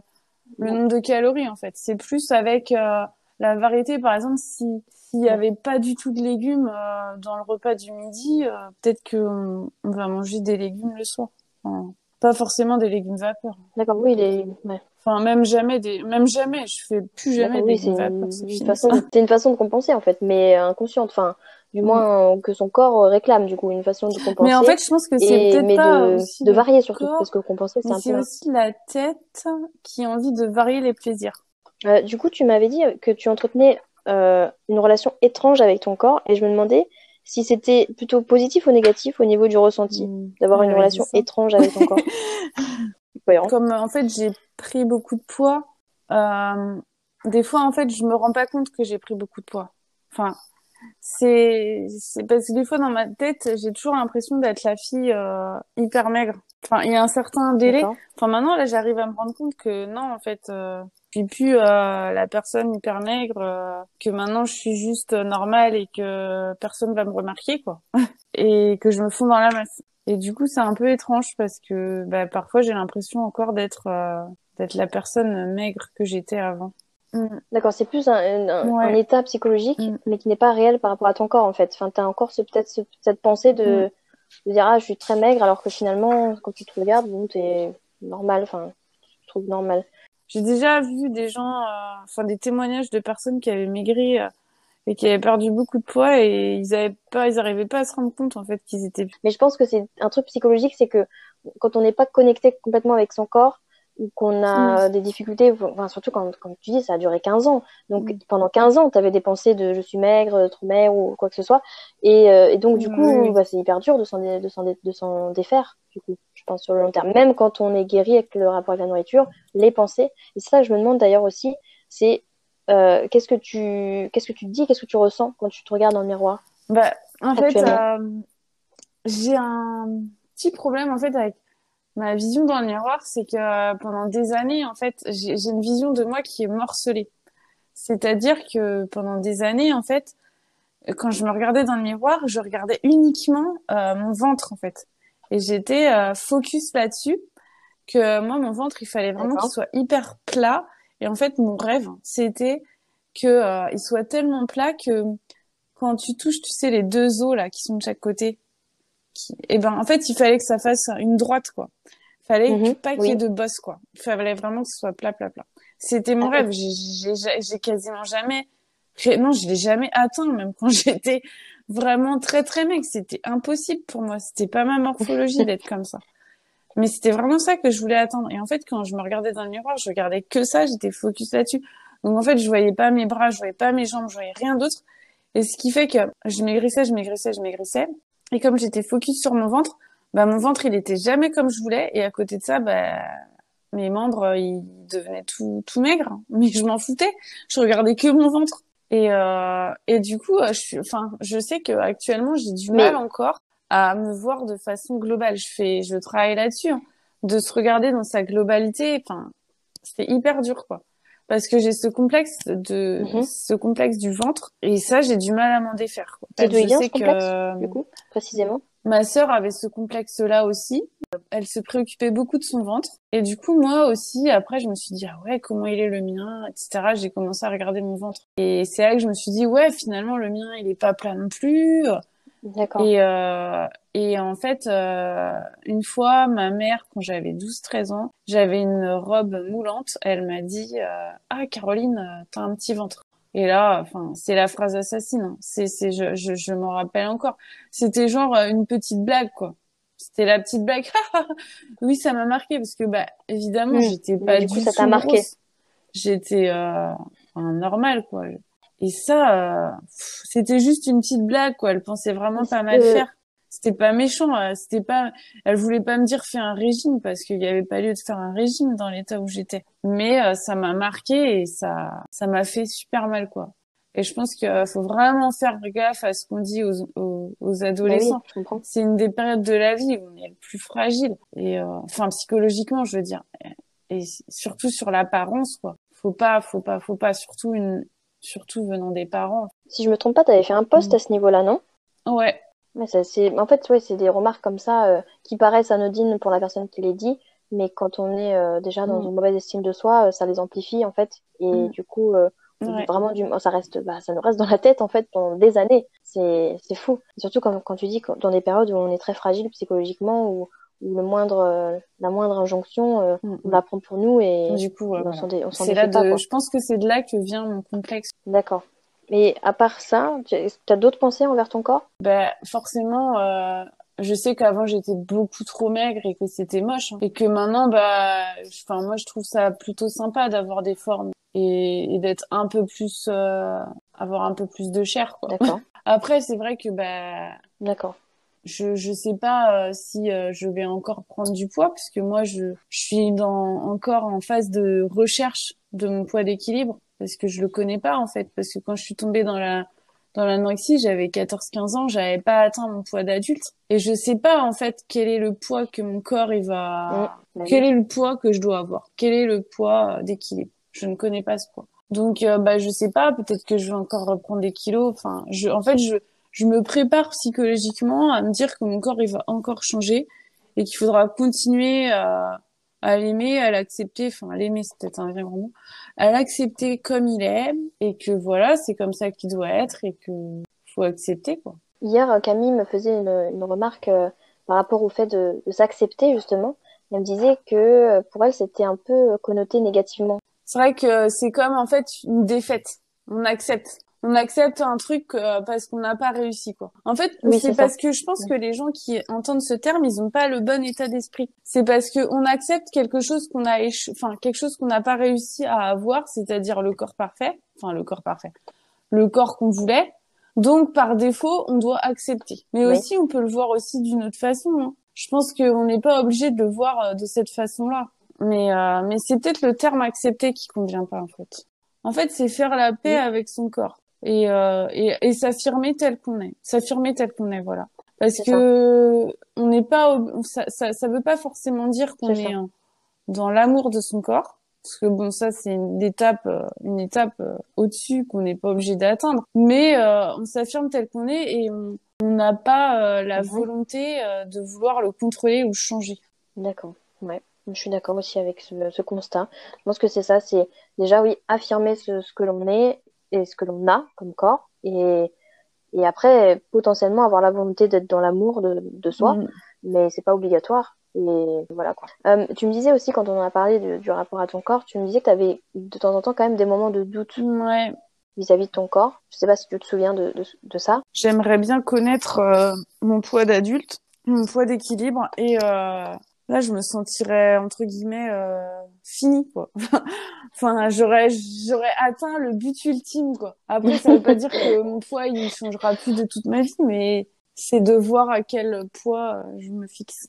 S2: le nombre de calories en fait. C'est plus avec euh, la variété. Par exemple, si s'il y avait pas du tout de légumes dans le repas du midi, peut-être que on, on va manger des légumes le soir. Enfin, pas forcément des légumes vapeur.
S3: D'accord, oui, les... ouais.
S2: Enfin, même jamais des, même jamais. Je fais plus jamais des
S3: oui, c'est
S2: légumes
S3: une,
S2: vapeur. c'est
S3: une façon, c'est une façon de compenser en fait, mais inconsciente. Enfin, du
S2: Mm.
S3: moins que son corps euh, réclame, du coup, une façon de compenser.
S2: Mais en fait, je pense que c'est peut-être pas
S3: de,
S2: aussi
S3: de
S2: le
S3: varier surtout,
S2: corps,
S3: parce que compenser, c'est un
S2: c'est
S3: peu.
S2: aussi la tête qui a envie de varier les plaisirs.
S3: Euh, du coup, tu m'avais dit que tu entretenais euh, une relation étrange avec ton corps, et je me demandais si c'était plutôt positif ou négatif au niveau du ressenti,
S2: Mm.
S3: d'avoir
S2: Ouais,
S3: une
S2: ouais,
S3: relation étrange avec ton corps.
S2: Comme en fait j'ai pris beaucoup de poids, euh, des fois en fait je me rends pas compte que j'ai pris beaucoup de poids. Enfin, c'est c'est parce que des fois dans ma tête j'ai toujours l'impression d'être la fille euh, hyper maigre. Enfin, il y a un certain délai. Enfin maintenant là j'arrive à me rendre compte que non en fait euh, je suis plus euh, la personne hyper maigre, euh, que maintenant je suis juste normale et que personne va me remarquer quoi, et que je me fonds dans la masse. Et du coup, c'est un peu étrange parce que bah, parfois j'ai l'impression encore d'être euh, d'être la personne maigre que j'étais avant. Mm.
S3: D'accord, c'est plus un, un,
S2: Ouais.
S3: un état psychologique,
S2: Mm.
S3: mais qui n'est pas réel par rapport à ton corps en fait. Enfin, t'as encore ce, peut-être ce- cette pensée de, de dire ah je suis très maigre alors que finalement quand tu te regardes bon t'es normal, enfin tu te trouves normal.
S2: J'ai déjà vu des gens, euh, enfin des témoignages de personnes qui avaient maigri euh, et qui avaient perdu beaucoup de poids et ils avaient pas, ils arrivaient pas à se rendre compte en fait qu'ils étaient.
S3: Mais je pense que c'est un truc psychologique, c'est que quand on n'est pas connecté complètement avec son corps, ou qu'on a des difficultés, enfin, surtout quand, comme tu dis, ça a duré 15 ans. Donc pendant 15 ans, tu avais des pensées de je suis maigre, trop maigre ou quoi que ce soit. Et, et donc du coup, bah, c'est hyper dur de s'en, de, de s'en défaire, du coup, je pense sur le long terme. Même quand on est guéri avec le rapport avec la nourriture, les pensées. Et ça je me demande d'ailleurs aussi, c'est euh, qu'est-ce que tu qu'est-ce que tu dis, qu'est-ce que tu ressens quand tu te regardes dans le miroir
S2: bah, En fait, euh, j'ai un petit problème en fait avec ma vision dans le miroir, c'est que euh, pendant des années, en fait, j'ai une vision de moi qui est morcelée. C'est-à-dire que pendant des années, en fait, quand je me regardais dans le miroir, je regardais uniquement mon ventre, en fait. Et j'étais focus là-dessus, que moi, mon ventre, il fallait vraiment qu'il soit hyper plat et en fait, mon rêve, c'était que euh, il soit tellement plat que quand tu touches, tu sais, les deux os là qui sont de chaque côté, qui... et eh ben en fait, il fallait que ça fasse une droite quoi. Fallait mm pas qu'il y ait de bosse quoi. Il fallait vraiment que ce soit plat, plat, plat. C'était mon ah rêve. J'ai quasiment jamais, non, je l'ai jamais atteint même quand j'étais vraiment très très mec. C'était impossible pour moi. C'était pas ma morphologie d'être comme ça. Mais c'était vraiment ça que je voulais attendre. Et en fait, quand je me regardais dans le miroir, je regardais que ça, j'étais focus là-dessus. Donc en fait, je voyais pas mes bras, je voyais pas mes jambes, je voyais rien d'autre. Et ce qui fait que je maigrissais, je maigrissais, je maigrissais. Et comme j'étais focus sur mon ventre, bah mon ventre il était jamais comme je voulais. Et à côté de ça, bah mes membres ils devenaient tout tout maigres. Mais je m'en foutais. Je regardais que mon ventre. Et euh, et du coup, je suis, enfin, je sais que actuellement j'ai du mal encore à me voir de façon globale. Je fais, je travaille là-dessus, hein, de se regarder dans sa globalité. Enfin, c'est hyper dur, quoi. Parce que j'ai ce complexe de, mhm. ce complexe du ventre, et ça, j'ai du mal à m'en défaire.
S3: C'est de ce complexe, du coup, précisément?
S2: Ma sœur avait ce complexe-là aussi. Elle se préoccupait beaucoup de son ventre. Et du coup, moi aussi, après, je me suis dit, ah ouais, comment il est le mien, etc. J'ai commencé à regarder mon ventre. Et c'est là que je me suis dit, ouais, finalement, le mien, il est pas plat non plus.
S3: D'accord.
S2: Et, euh, et en fait, euh, une fois, ma mère, quand j'avais 12-13 ans, j'avais une robe moulante. Elle m'a dit euh, Ah, Caroline, euh, t'as un petit ventre. Et là, enfin, c'est la phrase assassine. Hein. C'est, c'est, je, je, je m'en rappelle encore. C'était genre euh, une petite blague, quoi. C'était la petite blague. oui, ça m'a marqué parce que, bah, évidemment, mmh. j'étais pas du, coup, ça t'a marqué. J'étais euh, normal, quoi. Et ça, euh, c'était juste une petite blague, quoi. Elle pensait vraiment pas mal faire. C'était pas méchant. Euh, c'était pas. Elle voulait pas me dire fais un régime parce qu'il y avait pas lieu de faire un régime dans l'état où j'étais. Mais euh, ça m'a marqué et ça, ça m'a fait super mal, quoi. Et je pense qu'il faut vraiment faire gaffe à ce qu'on dit aux, aux, aux bah adolescents. c'est une des périodes de la vie où on est le plus fragile. Et enfin psychologiquement, je veux dire. Et surtout sur l'apparence, quoi. Faut pas, faut pas, faut pas. Surtout une surtout venant des parents.
S3: Si je me trompe pas, tu avais fait un post à ce niveau-là, non?
S2: Ouais.
S3: Mais ça, c'est, en fait, ouais, c'est des remarques comme ça euh, qui paraissent anodines pour la personne qui les dit, mais quand on est euh, déjà dans mm. une mauvaise estime de soi, euh, ça les amplifie en fait, et mm. du coup, vraiment, du, ça reste, bah, ça nous reste dans la tête en fait pendant des années. C'est, c'est fou. surtout quand, quand tu dis que dans des périodes où on est très fragile psychologiquement, ou le moindre euh, la moindre injonction euh, mm, on mm. la prend pour nous et
S2: du coup on s'en c'est là de, je pense que c'est de là que vient mon complexe.
S3: D'accord. Mais à part ça tu as d'autres pensées envers ton corps?
S2: Ben forcément euh, je sais qu'avant j'étais beaucoup trop maigre et que c'était moche hein. et que maintenant bah enfin moi je trouve ça plutôt sympa d'avoir des formes et, et d'être un peu plus avoir un peu plus de chair quoi.
S3: D'accord.
S2: Après c'est vrai que bah
S3: d'accord
S2: je je sais pas euh, si euh, je vais encore prendre du poids puisque moi je je suis dans encore en phase de recherche de mon poids d'équilibre parce que je le connais pas en fait. Parce que quand je suis tombée dans la dans l'anorexie, j'avais 14-15 ans, j'avais pas atteint mon poids d'adulte. Et je sais pas en fait quel est le poids que mon corps il va mmh, quel est le poids que je dois avoir, quel est le poids euh, d'équilibre? Je ne connais pas ce poids. Donc bah je sais pas, peut-être que je vais encore reprendre des kilos, enfin je en fait je je me prépare psychologiquement à me dire que mon corps il va encore changer et qu'il faudra continuer à, à l'aimer, à l'accepter, enfin à l'aimer c'est peut-être un vrai mot, à l'accepter comme il est et que voilà c'est comme ça qu'il doit être et que faut accepter quoi.
S3: Hier Camille me faisait une, une remarque euh, par rapport au fait de, de s'accepter justement. Elle me disait que euh, pour elle c'était un peu connoté négativement.
S2: C'est vrai que c'est comme en fait une défaite. On accepte on accepte un truc euh, parce qu'on n'a pas réussi quoi. En fait,
S3: Oui,
S2: c'est parce que je pense que les gens qui entendent ce terme, ils ont pas le bon état d'esprit. C'est parce que on accepte quelque chose qu'on a enfin quelque chose qu'on n'a pas réussi à avoir, c'est-à-dire le corps parfait, enfin le corps parfait. Le corps qu'on voulait. Donc par défaut, on doit accepter. Mais
S3: Oui.
S2: aussi on peut le voir aussi d'une autre façon. hein. Je pense qu'on n'est pas obligé de le voir euh, de cette façon-là. Mais euh, mais c'est peut-être le terme accepter qui convient pas en fait. En fait, c'est faire la paix avec son corps et, euh, et, et s'affirmer tel qu'on est, s'affirmer tel qu'on est, voilà. Parce que on n'est pas, ça, ça, ça veut pas forcément dire qu'on
S3: ça.
S2: est dans l'amour de son corps, parce que bon, ça c'est une étape, euh, une étape euh, au-dessus qu'on n'est pas obligé d'atteindre. Mais euh, on s'affirme tel qu'on est et on n'a pas euh, la
S3: Mhm.
S2: volonté de vouloir le contrôler ou changer.
S3: D'accord, ouais. Je suis d'accord aussi avec ce, ce constat. Je pense que c'est ça, c'est déjà, oui, affirmer ce, ce que l'on est et ce que l'on a comme corps. Et, et après, potentiellement avoir la volonté d'être dans l'amour de, de soi,
S2: Mm.
S3: mais c'est pas obligatoire. Et voilà quoi. Euh, tu me disais aussi, quand on en a parlé du, du rapport à ton corps, tu me disais que tu avais de temps en temps quand même des moments de doute
S2: Ouais.
S3: vis-à-vis de ton corps. Je sais pas si tu te souviens de, de, de ça.
S2: J'aimerais bien connaître euh, mon poids d'adulte, mon poids d'équilibre, et euh, là, je me sentirais entre guillemets euh, fini, quoi. enfin, j'aurais j'aurais atteint le but ultime, quoi. Après, ça veut pas dire que mon poids il changera plus de toute ma vie, mais c'est de voir à quel poids euh, je me fixe.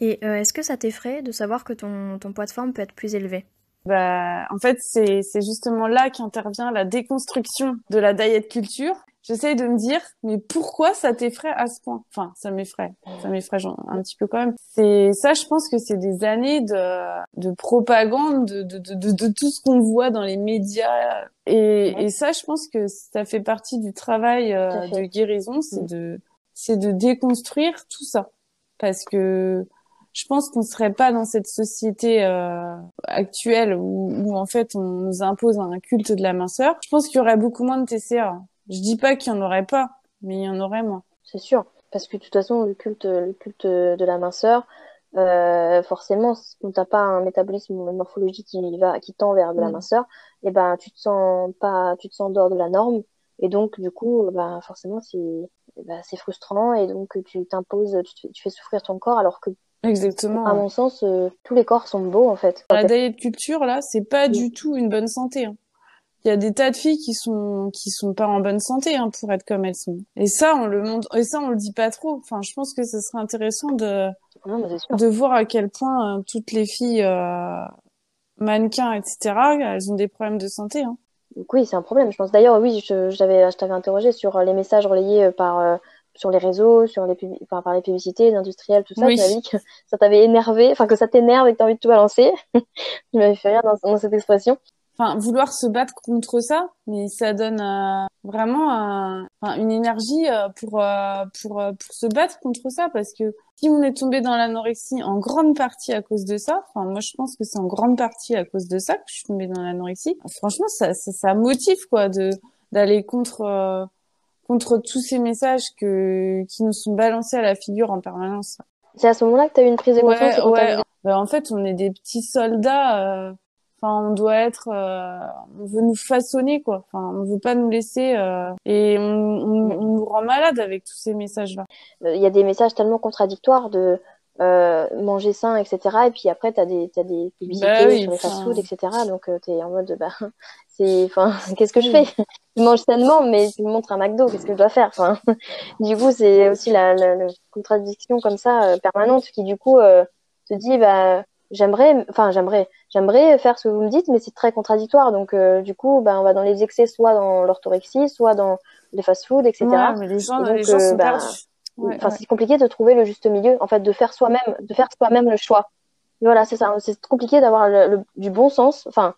S1: Et euh, est-ce que ça t'effraie de savoir que ton, ton poids de forme peut être plus élevé?
S2: Bah, en fait, c'est c'est justement là qu'intervient la déconstruction de la diet culture. J'essaye de me dire, mais pourquoi ça t'effraie à ce point? Enfin, ça m'effraie, ça m'effraie un petit peu quand même. C'est ça, je pense que c'est des années de de propagande, de de de, de, tout ce qu'on voit dans les médias. Et, et ça, je pense que ça fait partie du travail euh, de guérison, c'est
S3: Mm.
S2: de c'est de déconstruire tout ça, parce que je pense qu'on serait pas dans cette société euh, actuelle où, où en fait on nous impose un culte de la minceur. Je pense qu'il y aurait beaucoup moins de TCA. Je dis pas qu'il y en aurait pas, mais il y en aurait moins.
S3: C'est sûr, parce que de toute façon, le culte, le culte de la minceur, euh, forcément, quand t'as pas un métabolisme ou une morphologie qui va, qui tend vers de la
S2: Mm.
S3: minceur, et ben, tu te sens pas, tu te sens dehors de la norme, et donc, du coup, ben, forcément, c'est, ben, c'est frustrant, et donc, tu t'imposes, tu, te fais- tu fais souffrir ton corps, alors que,
S2: Exactement.
S3: à mon sens, euh, tous les corps sont beaux, en fait.
S2: La diet culture là, c'est pas
S3: Mm.
S2: du tout une bonne santé. hein. Il y a des tas de filles qui sont qui sont pas en bonne santé hein, pour être comme elles sont. Et ça on le montre et ça on le dit pas trop. Enfin, je pense que ce serait intéressant de
S3: Non,
S2: de voir à quel point euh, toutes les filles euh, mannequins etc. elles ont des problèmes de santé. Hein.
S3: Donc oui, c'est un problème, je pense. D'ailleurs, oui, je, je t'avais, je t'avais interrogé sur euh, les messages relayés par, euh, sur les réseaux, sur les pub- enfin, par les publicités, les industriels, tout ça.
S2: Oui.
S3: Tu dit que ça t'avait énervé, enfin que ça t'énerve et que t'as envie de tout balancer. tu m'avais fait rire dans, dans cette expression.
S2: Enfin, vouloir se battre contre ça, mais ça donne euh, vraiment une énergie euh, pour, euh, pour, euh, pour se battre contre ça, parce que si on est tombé dans l'anorexie en grande partie à cause de ça, enfin moi je pense que c'est en grande partie à cause de ça que je suis tombée dans l'anorexie. Franchement, ça, ça, ça motive quoi de d'aller contre euh, contre tous ces messages que qui nous sont balancés à la figure en permanence.
S3: C'est à ce moment-là que t'as eu une prise de conscience
S2: Ouais, ouais. Ben, en fait, on est des petits soldats. Enfin, on doit être. euh, on veut nous façonner, quoi. Enfin, on veut pas nous laisser. euh, et on, on, on nous rend malade avec tous ces messages-là.
S3: il y a des messages tellement contradictoires de euh, manger sain, etc. Et puis après, t'as des, t'as des publicités
S2: Bah oui,
S3: sur les fast-food, etc. Donc euh, t'es en mode, bah, c'est, enfin, qu'est-ce que je fais? Je mange sainement, mais tu me montres un McDo, qu'est-ce que je dois faire? Enfin, du coup, c'est aussi la, la, la contradiction comme ça euh, permanente qui du coup euh, te dit, bah, j'aimerais, enfin, j'aimerais, j'aimerais faire ce que vous me dites, mais c'est très contradictoire. Donc euh, du coup, bah, on va dans les excès, soit dans l'orthorexie, soit dans les fast-food, etc.
S2: Ouais, mais les gens,
S3: Et donc,
S2: les gens
S3: euh,
S2: sont perdus. Ouais,
S3: c'est compliqué de trouver le juste milieu, en fait, de faire soi-même, de faire soi-même le choix. Et voilà, c'est ça. C'est compliqué d'avoir le, le- du bon sens. Enfin,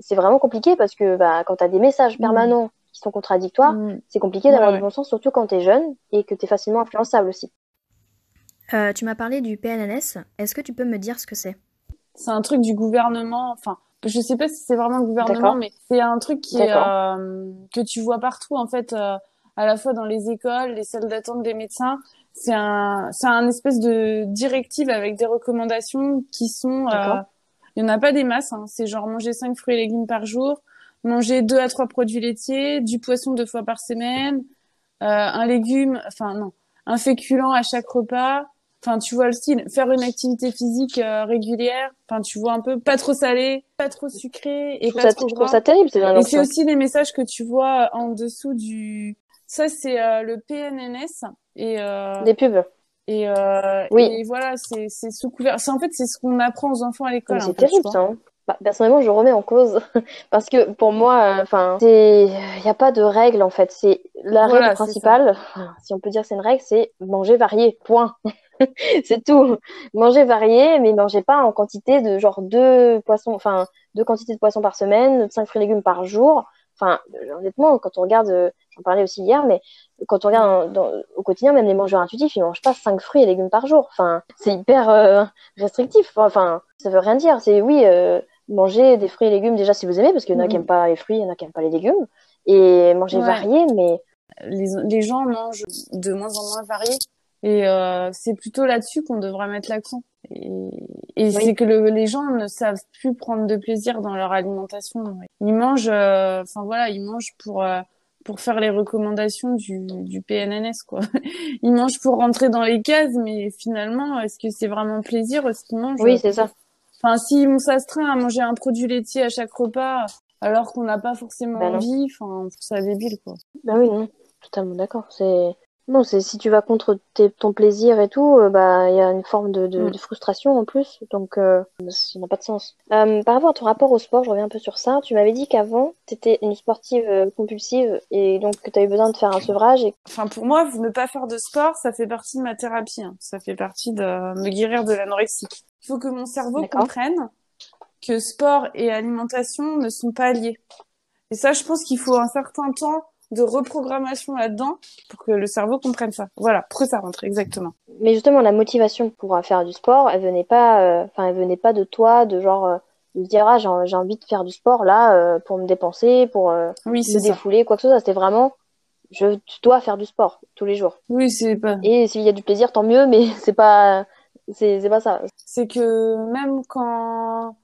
S3: c'est vraiment compliqué parce que bah, quand tu as des messages
S2: Mm.
S3: permanents qui sont contradictoires,
S2: Mm.
S3: c'est compliqué d'avoir
S2: Ouais,
S3: du bon sens, surtout quand tu es jeune et que tu es facilement influençable aussi.
S1: Euh, Tu m'as parlé du PNNS. Est-ce que tu peux me dire ce que c'est?
S2: C'est un truc du gouvernement. Enfin, je sais pas si c'est vraiment le gouvernement, mais c'est un truc qui est, euh, que tu vois partout en fait, euh, à la fois dans les écoles, les salles d'attente des médecins. C'est un, c'est un espèce de directive avec des recommandations qui sont. euh, il y en a pas des masses. Hein, c'est genre manger cinq fruits et légumes par jour, manger deux à trois produits laitiers, du poisson deux fois par semaine, euh, un légume, enfin non, un féculent à chaque repas. Enfin, tu vois le style. Faire une activité physique euh, régulière. Enfin, tu vois un peu. Pas trop salé, pas trop sucré et pas
S3: ça,
S2: trop
S3: je
S2: gras.
S3: trouve ça terrible.
S2: Et c'est aussi les messages que tu vois en dessous du. Ça, c'est euh, le PNNS. Et, euh,
S3: des pubs.
S2: et, euh,
S3: Oui.
S2: et voilà, c'est sous couvert. C'est en fait, c'est ce qu'on apprend aux enfants à l'école.
S3: C'est
S2: je
S3: terrible ça. hein. Bah, personnellement, je remets en cause parce que pour moi, euh, enfin, c'est, il n'y a pas de règle en fait. C'est la
S2: Voilà,
S3: règle principale, si on peut dire que c'est une règle, c'est manger varié. Point. c'est tout. Manger varié, mais mangez pas en quantité de genre deux poissons, enfin deux quantités de poissons par semaine, cinq fruits et légumes par jour. Enfin, euh, honnêtement, quand on regarde, euh, j'en parlais aussi hier, mais quand on regarde dans- au quotidien, même les mangeurs intuitifs, ils mangent pas cinq fruits et légumes par jour. Enfin, c'est hyper euh, restrictif. Enfin, ça veut rien dire. C'est oui, euh, manger des fruits et légumes déjà si vous aimez, parce qu'il y en a qui
S2: Mhm.
S3: aiment pas les fruits, il y en a qui aiment pas les légumes, et manger
S2: Ouais.
S3: varié, mais
S2: les, les gens mangent de moins en moins variés. Et euh, c'est plutôt là-dessus qu'on devrait mettre l'accent. Et, et c'est que le- les gens ne savent plus prendre de plaisir dans leur alimentation. Ils mangent, euh, enfin voilà, ils mangent pour euh, pour faire les recommandations du, du PNNS quoi. Ils mangent pour rentrer dans les cases, mais finalement, est-ce que c'est vraiment plaisir ce qu'ils mangent?
S3: Oui, c'est ça.
S2: Enfin, si on s'astreint à manger un produit laitier à chaque repas, alors qu'on n'a pas forcément
S3: non.
S2: envie, enfin, ça débile quoi.
S3: Bah oui, non, totalement d'accord. C'est non, c'est si tu vas contre tes- ton plaisir et tout, euh, bah il y a une forme de, de,
S2: Mm.
S3: de frustration en plus, donc euh, ça n'a pas de sens. Euh, par rapport à ton rapport au sport, je reviens un peu sur ça. Tu m'avais dit qu'avant, tu étais une sportive compulsive et donc que tu as eu besoin de faire un sevrage et
S2: Enfin, pour moi, ne pas faire de sport, ça fait partie de ma thérapie. hein. Ça fait partie de me guérir de l'anorexie. Il faut que mon cerveau comprenne que sport et alimentation ne sont pas liés. Et ça, je pense qu'il faut un certain temps de reprogrammation là-dedans pour que le cerveau comprenne ça. Voilà, pour ça rentre, exactement.
S3: Mais justement, la motivation pour euh, faire du sport, elle venait pas, euh, enfin, elle venait pas de toi, de genre, euh, de dire, ah, j'ai envie de faire du sport là, euh, pour me dépenser, pour
S2: Oui,
S3: me défouler, quoi que ce soit. C'était vraiment, je dois faire du sport tous les jours.
S2: Oui, c'est pas.
S3: Et s'il y a du plaisir, tant mieux, mais c'est pas, c'est pas ça.
S2: C'est que même quand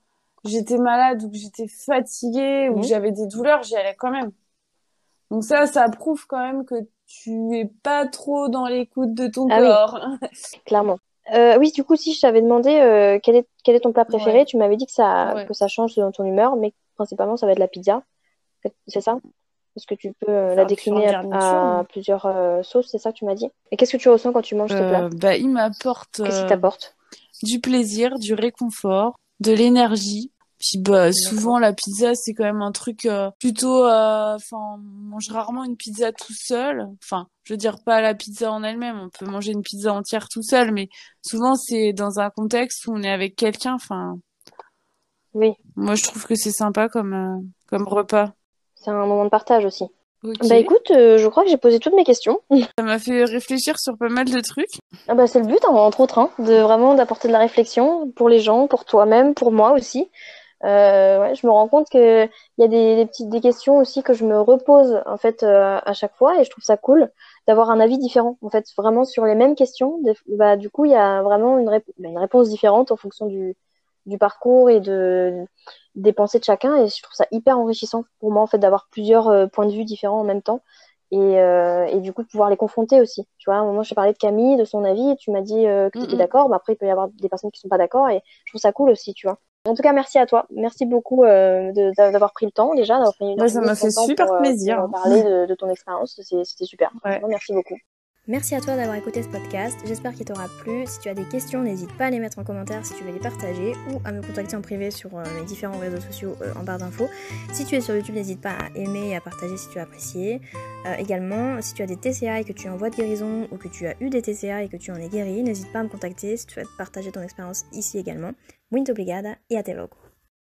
S2: j'étais malade ou que j'étais fatiguée ou
S3: Mhm.
S2: que j'avais des douleurs, j'y allais quand même. Donc ça, ça prouve quand même que tu es pas trop dans l'écoute de ton
S3: Ah oui.
S2: corps.
S3: Clairement. Euh, oui, du coup, si je t'avais demandé euh, quel est quel est ton plat préféré,
S2: Ouais.
S3: tu m'avais dit que ça
S2: Ouais.
S3: que ça change selon ton humeur, mais principalement ça va être la pizza. C'est ça? Est-ce que tu peux euh, la décliner à, plusieurs sauces, c'est ça que tu m'as dit? Et qu'est-ce que tu ressens quand tu manges ce plat?
S2: Bah, il m'apporte du plaisir, du réconfort, de l'énergie. Puis bah souvent la pizza c'est quand même un truc euh, plutôt euh, enfin on mange rarement une pizza tout seul. Enfin, je veux dire pas la pizza en elle-même, on peut manger une pizza entière tout seul mais souvent c'est dans un contexte où on est avec quelqu'un enfin
S3: Oui,
S2: moi je trouve que c'est sympa comme euh, comme repas.
S3: c'est un moment de partage aussi. Bah écoute, euh, je crois que j'ai posé toutes mes questions.
S2: Ça m'a fait réfléchir sur pas mal de trucs.
S3: Ah bah c'est le but, hein, entre autres, hein, de vraiment d'apporter de la réflexion pour les gens, pour toi-même, pour moi aussi. Euh, ouais, je me rends compte que il y a des, des petites des questions aussi que je me repose en fait euh, à chaque fois et je trouve ça cool d'avoir un avis différent en fait vraiment sur les mêmes questions. Des- Bah du coup il y a vraiment une, rép- bah, une réponse différente en fonction du du parcours et de des pensées de chacun et je trouve ça hyper enrichissant pour moi en fait d'avoir plusieurs euh, points de vue différents en même temps et, et du coup de pouvoir les confronter aussi. Tu vois, à un moment, je parlé de Camille, de son avis, et tu m'as dit que tu étais d'accord, mais après, il peut y avoir des personnes qui sont pas d'accord, et je trouve ça cool aussi, tu vois. En tout cas, merci à toi. Merci beaucoup euh, d'avoir pris le temps déjà, d'avoir pris une
S2: Ouais, ça m'a
S3: de ton
S2: fait super
S3: pour, euh,
S2: plaisir.
S3: pour parler de, de ton expérience. C'était super.
S2: Ouais.
S3: Merci beaucoup.
S1: Merci à toi d'avoir écouté ce podcast, j'espère qu'il t'aura plu. Si tu as des questions, n'hésite pas à les mettre en commentaire si tu veux les partager ou à me contacter en privé sur euh, mes différents réseaux sociaux euh, en barre d'infos. Si tu es sur YouTube, n'hésite pas à aimer et à partager si tu as apprécié. Euh, également, si tu as des TCA et que tu es en voie de guérison ou que tu as eu des TCA et que tu en es guéri, n'hésite pas à me contacter si tu souhaites partager ton expérience ici également. Muito obrigada et à te logo.